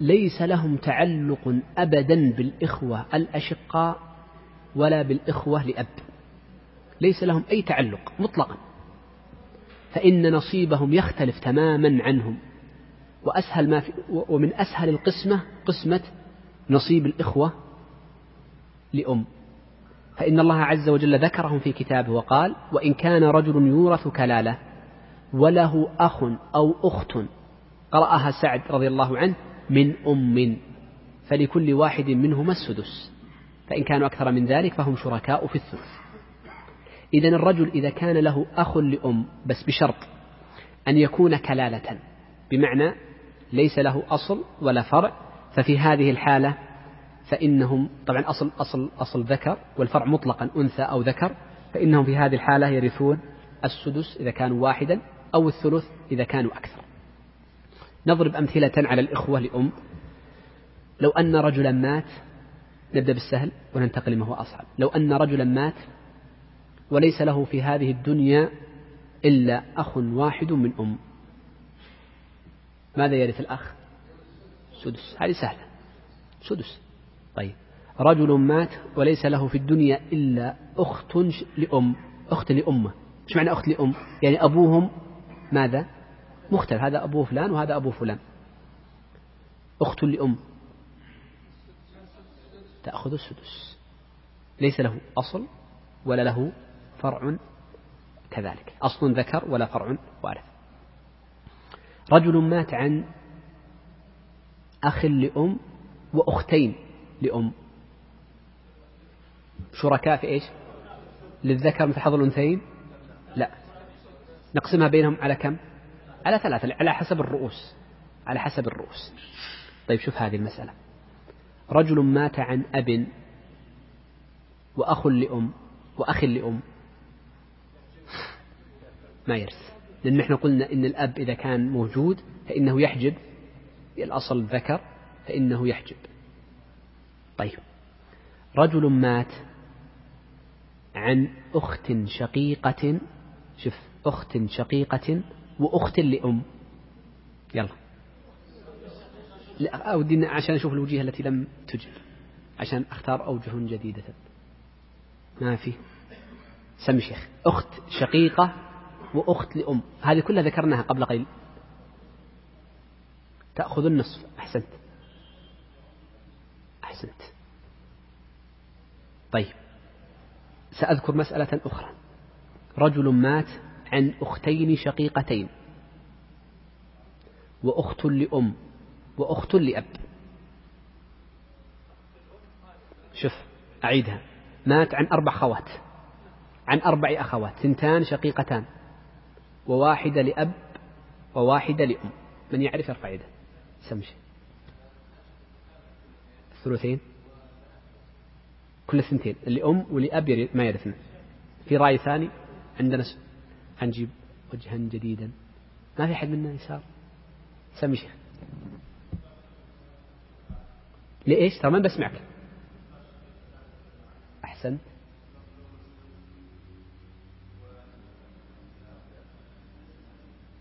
Speaker 2: ليس لهم تعلق أبدا بالإخوة الأشقاء ولا بالإخوة لأب. ليس لهم أي تعلق مطلقا. فإن نصيبهم يختلف تماما عنهم. وأسهل ما في ومن أسهل القسمة قسمة نصيب الإخوة لأم. فإن الله عز وجل ذكرهم في كتابه وقال وإن كان رجل يورث كلالة وله أخ أو أخت قرأها سعد رضي الله عنه من أم فلكل واحد منهما السدس فإن كانوا أكثر من ذلك فهم شركاء في الثلث. إذا الرجل إذا كان له أخ لأم بس بشرط أن يكون كلالة بمعنى ليس له أصل ولا فرع ففي هذه الحالة فإنهم طبعا أصل أصل أصل ذكر والفرع مطلقا أنثى أو ذكر فإنهم في هذه الحالة يرثون السدس إذا كانوا واحدا أو الثلث إذا كانوا أكثر. نضرب أمثلة على الإخوة لأم. لو أن رجلا مات نبدأ بالسهل وننتقل لما هو أصعب. لو أن رجلا مات وليس له في هذه الدنيا إلا أخ واحد من أم. ماذا يرث الأخ؟ سدس. هذه سهلة. سدس. طيب. رجل مات وليس له في الدنيا إلا أخت لأم. أخت لأمه. إيش معنى أخت لأم؟ يعني أبوهم ماذا؟ مختلف. هذا أبوه فلان وهذا أبو فلان. أخت لأم. تأخذ السدس. ليس له أصل ولا له فرع كذلك. أصل ذكر ولا فرع وارث. رجل مات عن أخ لأم وأختين لأم. شركاء في إيش؟ للذكر مثل حظ الأنثيين؟ لا. نقسمها بينهم على كم؟ على ثلاثة على حسب الرؤوس. على حسب الرؤوس. طيب شوف هذه المسألة. رجل مات عن أب وأخ لأم وأخ لأم. ما يرث. لأن نحن قلنا إن الأب إذا كان موجود فإنه يحجب الأصل ذكر فإنه يحجب. طيب. رجل مات عن أخت شقيقة شوف أخت شقيقة وأخت لأم. يلا. لا أودي عشان أشوف الوجيه التي لم تجب عشان أختار أوجه جديدة. ما في. سمي شيخ. أخت شقيقة وأخت لأم. هذه كلها ذكرناها قبل قليل. تأخذ النصف. أحسنت. أحسنت. طيب. سأذكر مسألة أخرى. رجل مات عن أختين شقيقتين. وأخت لأم. وأخت لأب. شوف أعيدها. مات عن أربع خوات عن أربع أخوات. ثنتان شقيقتان. وواحدة لأب وواحدة لأم. من يعرف يرفع يده سمشي الثلثين كل الثنتين. اللي أم ولأب ما يرثن في رأي ثاني؟ عندنا حنجيب وجها جديدا. ما في أحد منا يسار. سمي شيخ لإيش ترى ما بسمعك. أحسنت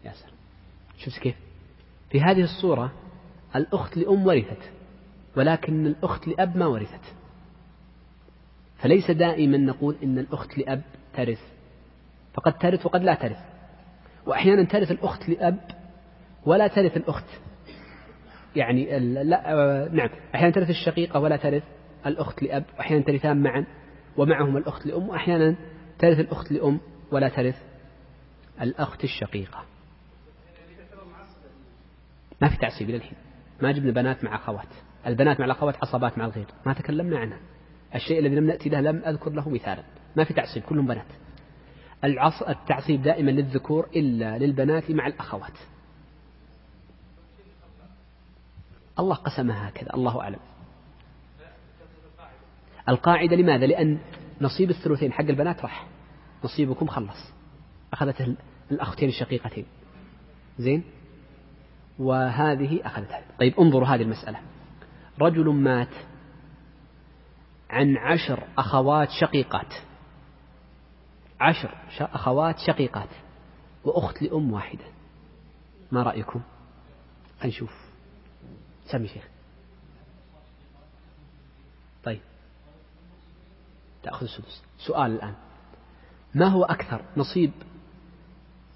Speaker 2: يا سلام شوف كيف؟ في هذه الصورة الأخت لأم ورثت ولكن الأخت لأب ما ورثت. فليس دائما نقول إن الأخت لأب ترث. فقد ترث وقد لا ترث. وأحيانا ترث الأخت لأب ولا ترث الأخت. يعني لا آه، نعم. أحيانا ترث الشقيقة ولا ترث الأخت لأب وأحيانا ترثان معا ومعهم الأخت لأم وأحيانا ترث الأخت لأم ولا ترث الأخت الشقيقة. ما في تعصيب إلى الحين. ما جبنا بنات مع أخوات. البنات مع الأخوات عصبات مع الغير. ما تكلمنا عنها. الشيء الذي لم نأتي له لم أذكر له مثالا. ما في تعصيب كلهم بنات. العص... التعصيب دائما للذكور إلا للبنات مع الأخوات. الله قسمها هكذا. الله أعلم. القاعدة لماذا؟ لأن نصيب الثلثين حق البنات راح. نصيبكم خلص. أخذت الأختين الشقيقتين. زين؟ وهذه أخذتها طيب انظروا هذه المسألة. رجل مات عن عشر أخوات شقيقات. عشر أخوات شقيقات. وأخت لأم واحدة. ما رأيكم؟ نشوف سمي شيخ. طيب. تأخذ السدس. سؤال الآن. ما هو أكثر نصيب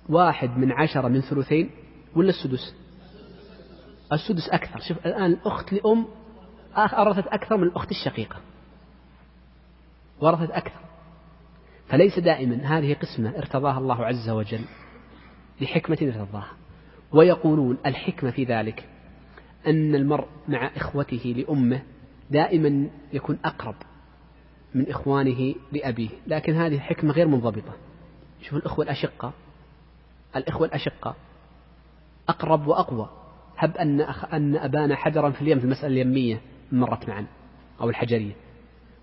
Speaker 2: واحد من عشرة من ثلثين ولا السدس؟ السدس أكثر. شوف الآن الأخت لأم أرثت أكثر من الأخت الشقيقة. ورثت أكثر. فليس دائما هذه قسمة ارتضاها الله عز وجل لحكمة ارتضاها. ويقولون الحكمة في ذلك أن المرء مع إخوته لأمه دائما يكون أقرب من إخوانه لأبيه. لكن هذه الحكمة غير منضبطة. شوف الأخوة الأشقة الإخوة الأشقة أقرب وأقوى. هب أن أخ أن أبانا حجرا في اليم في المسألة اليمية مرت معا أو الحجرية.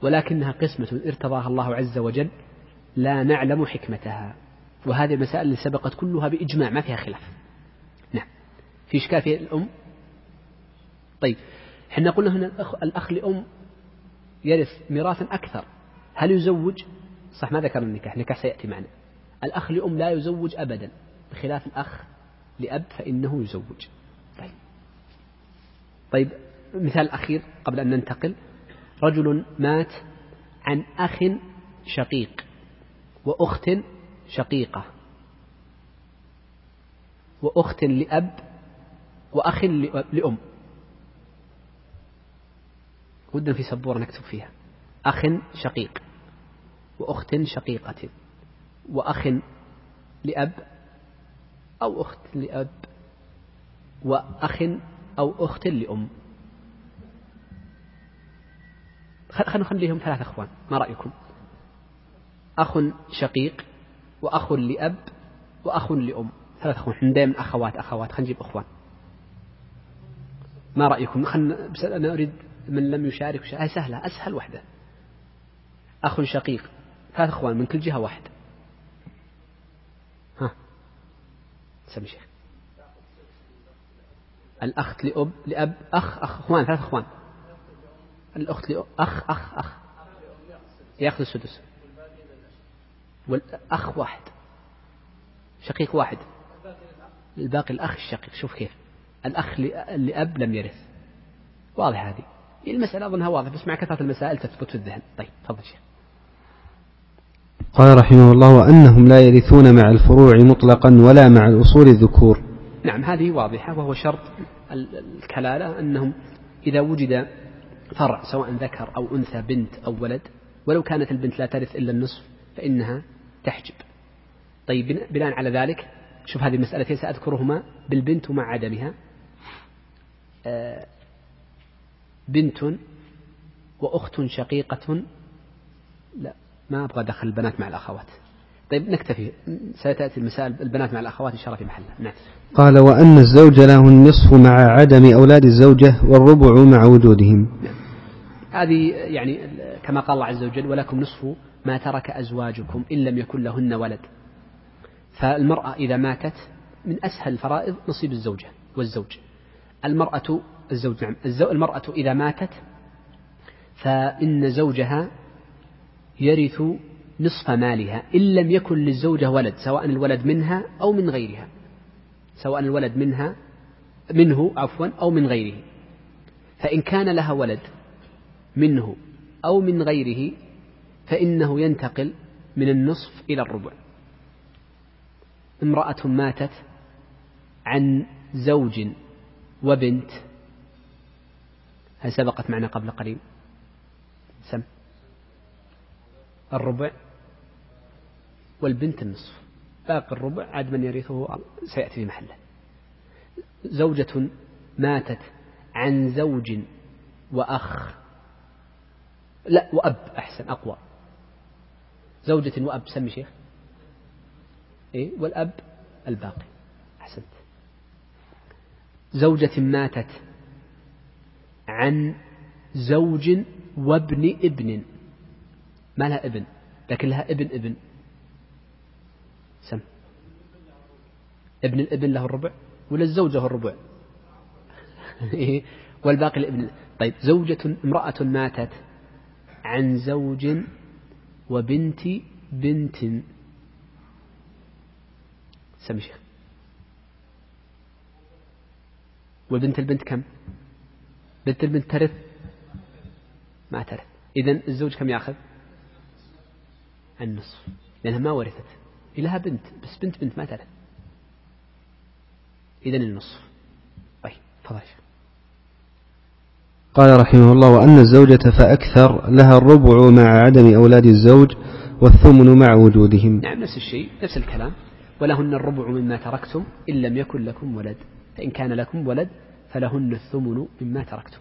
Speaker 2: ولكنها قسمة ارتضاها الله عز وجل لا نعلم حكمتها. وهذه المسائل اللي سبقت كلها بإجماع ما فيها خلاف. نعم. في إشكال في الأم؟ طيب. إحنا قلنا هنا الأخ, الأخ لأم يرث ميراثا أكثر. هل يزوج؟ صح ما ذكر النكاح النكاح سيأتي معنا. الأخ لأم لا يزوج أبدا. بخلاف الأخ لأب فإنه يزوج. طيب. طيب مثال أخير قبل أن ننتقل. رجل مات عن أخ شقيق وأخت شقيقة وأخت لأب وأخ لأم. ودنا في سبورة نكتب فيها. أخ شقيق وأخت شقيقة وأخ لأب أو أخت لأب. وأخ أو أخت لأم. خلينا نخليهم ثلاث أخوان. ما رأيكم؟ أخ شقيق وأخ لأب وأخ لأم. ثلاث أخوان. إحنا دائما أخوات أخوات. خلينا نجيب أخوان. ما رأيكم؟ خلنا بس أنا أريد من لم يشارك هاي سهلة أسهل وحدة. أخ شقيق. ثلاث أخوان من كل جهة واحد. ها. سمي شيخ. الأخت لأب لأب أخ أخ أخوان ثلاث أخوان. الأخت لأب أخ أخ أخ. يأخذ السدس. والأخ واحد. شقيق واحد. الباقي الأخ الشقيق. شوف كيف. الأخ لأب لم يرث. واضح هذه. المسألة؟ أظنها واضحة بس مع كثرة المسائل تثبت في الذهن. طيب تفضل شيخ.
Speaker 1: قال رحمه الله وأنهم لا يرثون مع الفروع مطلقا ولا مع الأصول الذكور.
Speaker 2: نعم هذه واضحة وهو شرط الكلالة أنهم إذا وجد فرع سواء ذكر أو أنثى بنت أو ولد ولو كانت البنت لا ترث إلا النصف فإنها تحجب. طيب بناء على ذلك شوف هذه المسألتين سأذكرهما بالبنت ومع عدمها. آه، بنت وأخت شقيقة لا ما أبغى أدخل البنات مع الأخوات. طيب نكتفي. ستأتي المسائل البنات مع الأخوات إن شاء الله في محلها نعم.
Speaker 1: قال وأن الزوج له النصف مع عدم أولاد الزوجة والربع مع وجودهم
Speaker 2: نعم. هذه يعني كما قال الله عز وجل ولكم نصف ما ترك أزواجكم إن لم يكن لهن ولد. فالمرأة إذا ماتت من أسهل الفرائض نصيب الزوجة والزوج. المرأة الزوج نعم المرأة إذا ماتت فإن زوجها يرث نصف مالها إن لم يكن للزوجة ولد سواء الولد منها أو من غيرها. سواء الولد منها منه عفوا أو من غيره. فإن كان لها ولد منه أو من غيره فإنه ينتقل من النصف إلى الربع. امرأة ماتت عن زوج وبنت. هل سبقت معنا قبل قليل؟ سم. الربع. والبنت النصف. باقي الربع عاد من يرثه سيأتي في محله. زوجة ماتت عن زوج وأخ. لا وأب أحسن أقوى. زوجة وأب سمي شيخ. إيه والأب الباقي. أحسنت. زوجة ماتت عن زوج وابن ابن. ما لها ابن لكن لها ابن ابن سم ابن الابن له الربع ولا الزوجة الربع؟ [laughs] إيه؟ والباقي الابن. طيب زوجة امرأة ماتت عن زوج وبنت بنت. سمي شيخ. وبنت البنت كم؟ بنت البنت ترث؟ ما ترث. إذا الزوج كم يأخذ؟ النصف. لأنها ما ورثت. لها بنت. بس بنت بنت ما ترث. إذا النصف. طيب تفضل.
Speaker 1: قال رحمه الله وأن الزوجة فأكثر لها الربع مع عدم أولاد الزوج والثمن مع وجودهم.
Speaker 2: نعم نفس الشيء نفس الكلام. ولهن الربع مما تركتم إن لم يكن لكم ولد. فإن كان لكم ولد فلهن الثمن مما تركتم.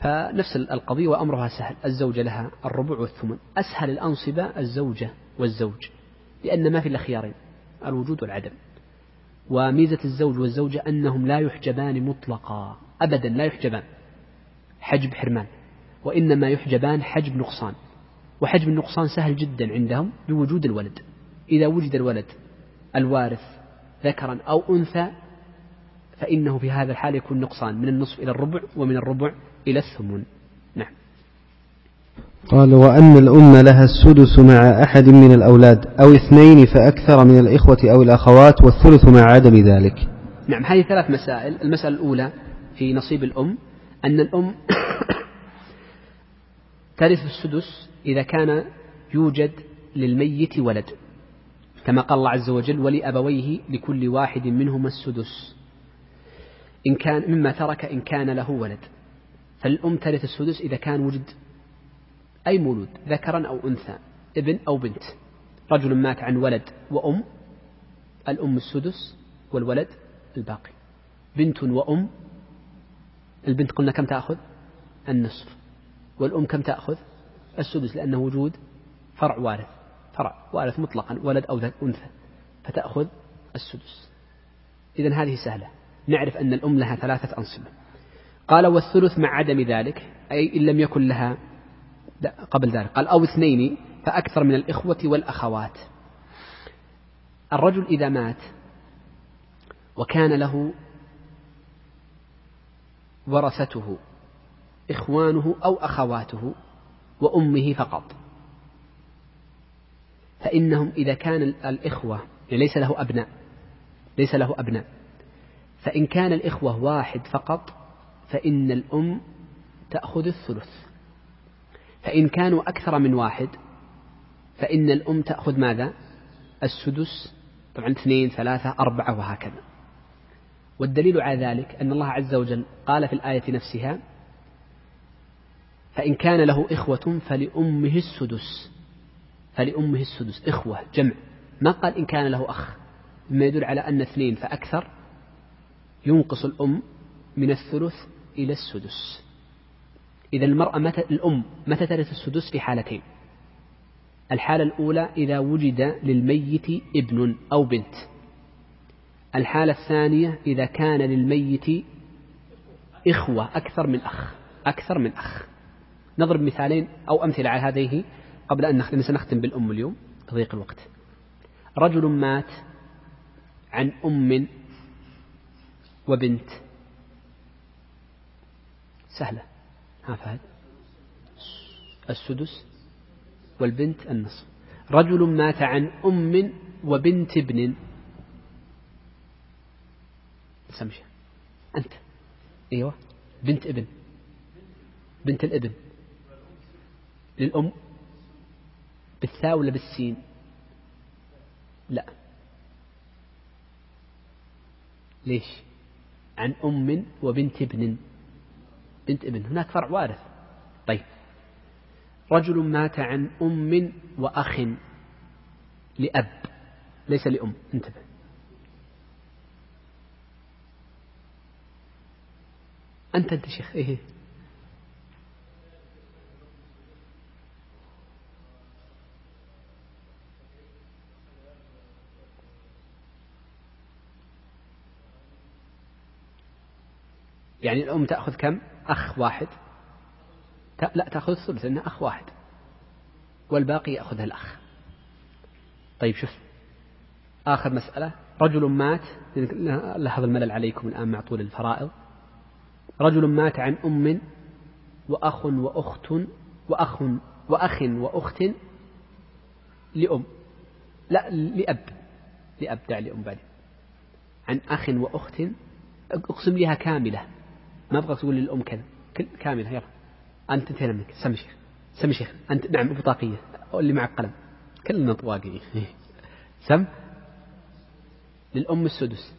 Speaker 2: فنفس القضية وأمرها سهل. الزوجة لها الربع والثمن. أسهل الأنصبة الزوجة والزوج لأن ما في الخيارين الوجود والعدم. وميزة الزوج والزوجة أنهم لا يحجبان مطلقا. أبدا لا يحجبان. حجب حرمان. وإنما يحجبان حجب نقصان. وحجب النقصان سهل جدا عندهم بوجود الولد. إذا وجد الولد الوارث ذكرا أو أنثى فإنه في هذا الحال يكون نقصان من النصف إلى الربع ومن الربع إلى الثمن.
Speaker 1: قال وأن الأم لها السدس مع أحد من الأولاد أو اثنين فأكثر من الإخوة أو الأخوات والثلث مع عدم ذلك.
Speaker 2: نعم هذه ثلاث مسائل. المسألة الأولى في نصيب الأم أن الأم [coughs] ترث السدس إذا كان يوجد للميت ولد كما قال الله عز وجل ولأبويه لكل واحد منهما السدس إن كان مما ترك إن كان له ولد. فالأم ترث السدس إذا كان وجد أي مولود ذكرا أو أنثى ابن أو بنت رجل مات عن ولد وأم الأم السدس والولد الباقي بنت وأم البنت قلنا كم تأخذ؟ النصف والأم كم تأخذ؟ السدس لأنه وجود فرع وارث فرع وارث مطلقا ولد أو أنثى فتأخذ السدس. إذا هذه سهلة. نعرف أن الأم لها ثلاثة أنصبة قال والثلث مع عدم ذلك أي إن لم يكن لها قبل ذلك. قال أو اثنين فأكثر من الإخوة والأخوات. الرجل إذا مات وكان له ورثته إخوانه أو أخواته وأمه فقط. فإنهم إذا كان الإخوة يعني ليس له أبناء ليس له أبناء. فإن كان الإخوة واحد فقط فإن الأم تأخذ الثلث. فإن كانوا أكثر من واحد فإن الأم تأخذ ماذا؟ السدس طبعا اثنين ثلاثة أربعة وهكذا. والدليل على ذلك أن الله عز وجل قال في الآية نفسها فإن كان له إخوة فلأمه السدس. فلأمه السدس إخوة جمع. ما قال إن كان له أخ؟ مما يدل على أن اثنين فأكثر ينقص الأم من الثلث إلى السدس. إذا المرأة متى الأم متى ترث السدس في حالتين؟ الحالة الأولى إذا وجد للميت ابن أو بنت. الحالة الثانية إذا كان للميت إخوة أكثر من أخ أكثر من أخ. نضرب مثالين أو أمثلة على هذه قبل أن نختم سنختم بالأم اليوم. تضيق الوقت. رجل مات عن أم وبنت. سهلة. ها فهد السدس والبنت النصف. رجل مات عن أم وبنت ابن. سمشة أنت. أيوة. بنت ابن. بنت الابن. للأم. بالثاء ولا بالسين؟ لا. ليش؟ عن أم وبنت ابن. بنت ابن هناك فرع وارث. طيب. رجل مات عن أم وأخ لأب ليس لأم. انتبه. أنت أنت شيخ إيه؟ يعني الأم تأخذ كم؟ أخ واحد. لا تأخذ الثلث لأنها أخ واحد. والباقي يأخذها الأخ. طيب شوف. آخر مسألة. رجل مات. لاحظ الملل عليكم الآن مع طول الفرائض. رجل مات عن أم وأخ وأخت وأخ وأخ وأخت لأم. لا لأب. لأب دع لأم بعدين عن أخ وأخت. أقسم لها كاملة. ما أبغى تقول للأم كذا. كاملة يلا. أنت انتهينا منك سمي شيخ. سمي شيخ. أنت نعم بطاقية. اللي معك قلم. كلنا طواقي. [laughs] سم. للأم السدس.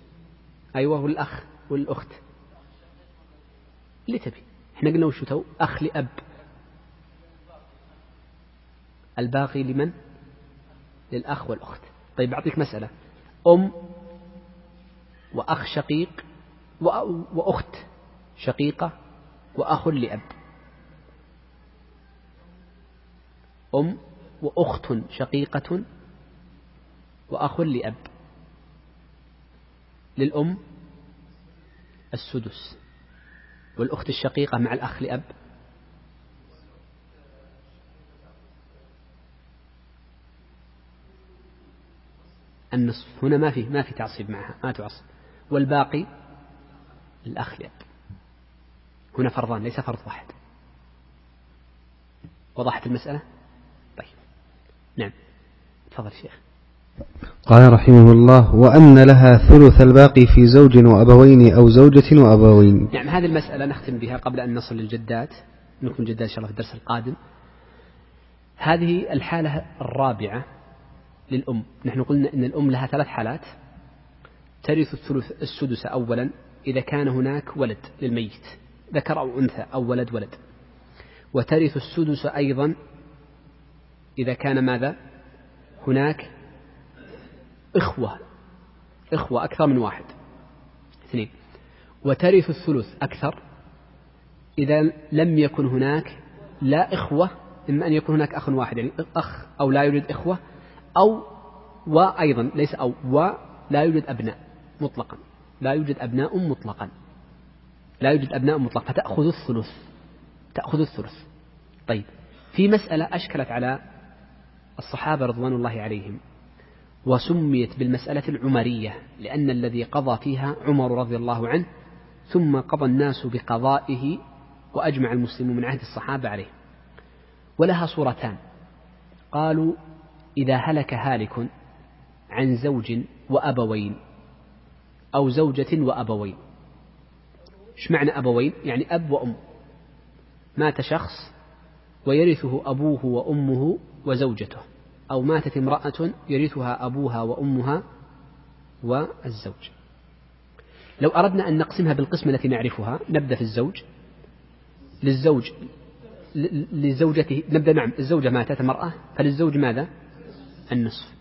Speaker 2: أيوة والأخ والأخت. اللي تبي. إحنا قلنا وشو تو؟ أخ لأب. الباقي لمن؟ للأخ والأخت. طيب أعطيك مسألة. أم وأخ شقيق وأخت. شقيقة وأخ لأب. أم وأخت شقيقة وأخ لأب. للأم السدس والأخت الشقيقة مع الأخ لأب. النصف. هنا ما في ما في تعصيب معها ما تعصب. والباقي الأخ لأب. هنا فرضان ليس فرض واحد. وضحت المسألة؟ طيب. نعم. تفضل شيخ.
Speaker 1: قال رحمه الله وأن لها ثلث الباقي في زوج وأبوين أو زوجة وأبوين.
Speaker 2: نعم هذه المسألة نختم بها قبل أن نصل للجدات. نكون جدات إن شاء الله في الدرس القادم. هذه الحالة الرابعة للأم. نحن قلنا أن الأم لها ثلاث حالات. ترث الثلث السدس أولا إذا كان هناك ولد للميت. ذكر أو أنثى أو ولد ولد. وترث السدس أيضا إذا كان ماذا؟ هناك إخوة إخوة أكثر من واحد. اثنين. وترث الثلث أكثر إذا لم يكن هناك لا إخوة إما أن يكون هناك أخ واحد يعني أخ أو لا يوجد إخوة أو وأيضا ليس أو ولا يوجد أبناء مطلقا. لا يوجد أبناء مطلقا. لا يوجد أبناء مطلقا فتأخذ الثلث تأخذ الثلث. طيب في مسألة أشكلت على الصحابة رضوان الله عليهم وسميت بالمسألة العمرية لأن الذي قضى فيها عمر رضي الله عنه ثم قضى الناس بقضائه وأجمع المسلمون من عهد الصحابة عليه. ولها صورتان. قالوا إذا هلك هالك عن زوج وأبوين أو زوجة وأبوين إيش معنى أبوين يعني أب وأم. مات شخص ويرثه أبوه وأمه وزوجته. أو ماتت امرأة يرثها أبوها وأمها والزوج. لو أردنا أن نقسمها بالقسمة التي نعرفها نبدأ في الزوج. للزوج لزوجته نبدأ نعم الزوجة ماتت امرأة فللزوج ماذا؟ النصف.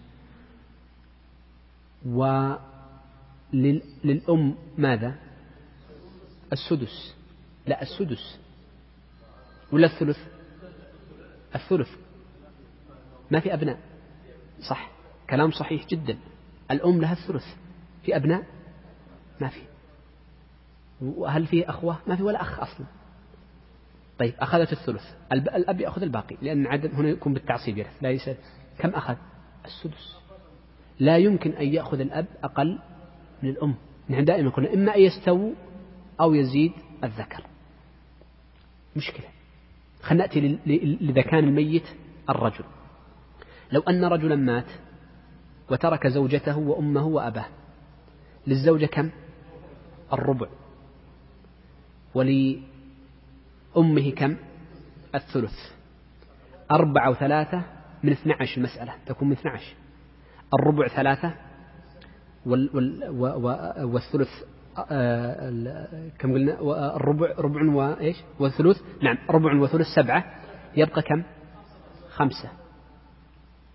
Speaker 2: وللأم ماذا؟ السدس. لا السدس. ولا الثلث؟ الثلث. ما في أبناء. صح. كلام صحيح جدا. الأم لها الثلث. في أبناء؟ ما في. وهل في أخوة؟ ما في ولا أخ أصلا. طيب أخذت الثلث. الأب يأخذ الباقي لأن عدد هنا يكون بالتعصيب لا يسأل. كم أخذ؟ السدس. لا يمكن أن يأخذ الأب أقل من الأم. نحن دائما قلنا إما أن يستووا أو يزيد الذكر. مشكلة. خلينا نأتي إذا كان الميت الرجل. لو أن رجلا مات وترك زوجته وأمه وأباه للزوجة كم؟ الربع. ولأمه كم؟ الثلث. أربعة وثلاثة من 12 المسألة تكون من 12 الربع ثلاثة وال وال والثلث كم قلنا؟ الربع ربع وإيش والثلث. نعم ربع وثلث سبعة. يبقى كم؟ خمسة.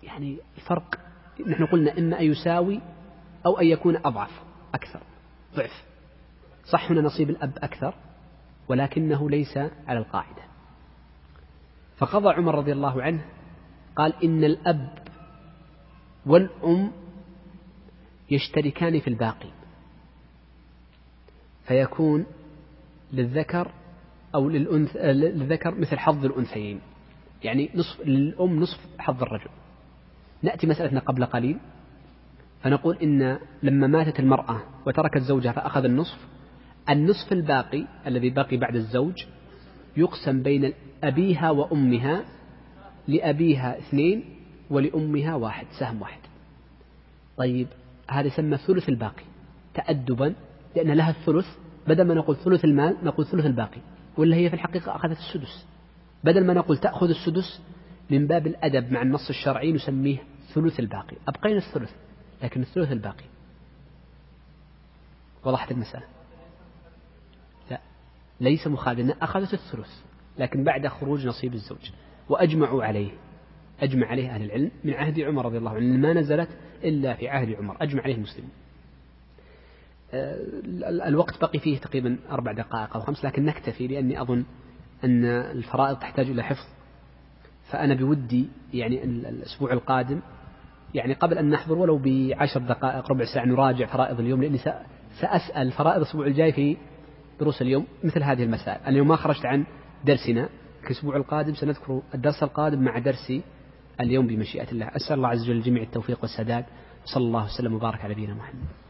Speaker 2: يعني الفرق نحن قلنا إما أن يساوي أو أن يكون أضعف أكثر ضعف. صح هنا نصيب الأب أكثر ولكنه ليس على القاعدة. فقضى عمر رضي الله عنه قال إن الأب والأم يشتركان في الباقي. فيكون للذكر أو للأنث للذكر مثل حظ الأنثيين. يعني نصف للأم نصف حظ الرجل. نأتي مسألتنا قبل قليل. فنقول إن لما ماتت المرأة وتركت زوجها فأخذ النصف النصف الباقي الذي بقي بعد الزوج يقسم بين أبيها وأمها لأبيها اثنين ولأمها واحد سهم واحد. طيب هذا يسمى ثلث الباقي تأدبا لأن لها الثلث بدل ما نقول ثلث المال نقول ثلث الباقي. ولا هي في الحقيقة أخذت السدس. بدل ما نقول تأخذ السدس من باب الأدب مع النص الشرعي نسميه ثلث الباقي. أبقينا الثلث لكن الثلث الباقي. وضحت المسألة؟ لا. ليس مخالفا أخذت الثلث لكن بعد خروج نصيب الزوج. وأجمعوا عليه. أجمع عليه أهل العلم من عهد عمر رضي الله عنه ما نزلت إلا في عهد عمر. أجمع عليه المسلمين آه، الوقت بقي فيه تقريبا أربع دقائق أو خمس لكن نكتفي لأني أظن أن الفرائض تحتاج إلى حفظ. فأنا بودي يعني الأسبوع القادم يعني قبل أن نحضر ولو بعشر دقائق ربع ساعة نراجع فرائض اليوم لأني سأسأل فرائض الأسبوع الجاي في دروس اليوم مثل هذه المسائل. أنا اليوم ما خرجت عن درسنا الأسبوع القادم سنذكر الدرس القادم مع درسي اليوم بمشيئة الله. أسأل الله عز وجل الجميع التوفيق والسداد. صلى الله وسلم وبارك على نبينا محمد.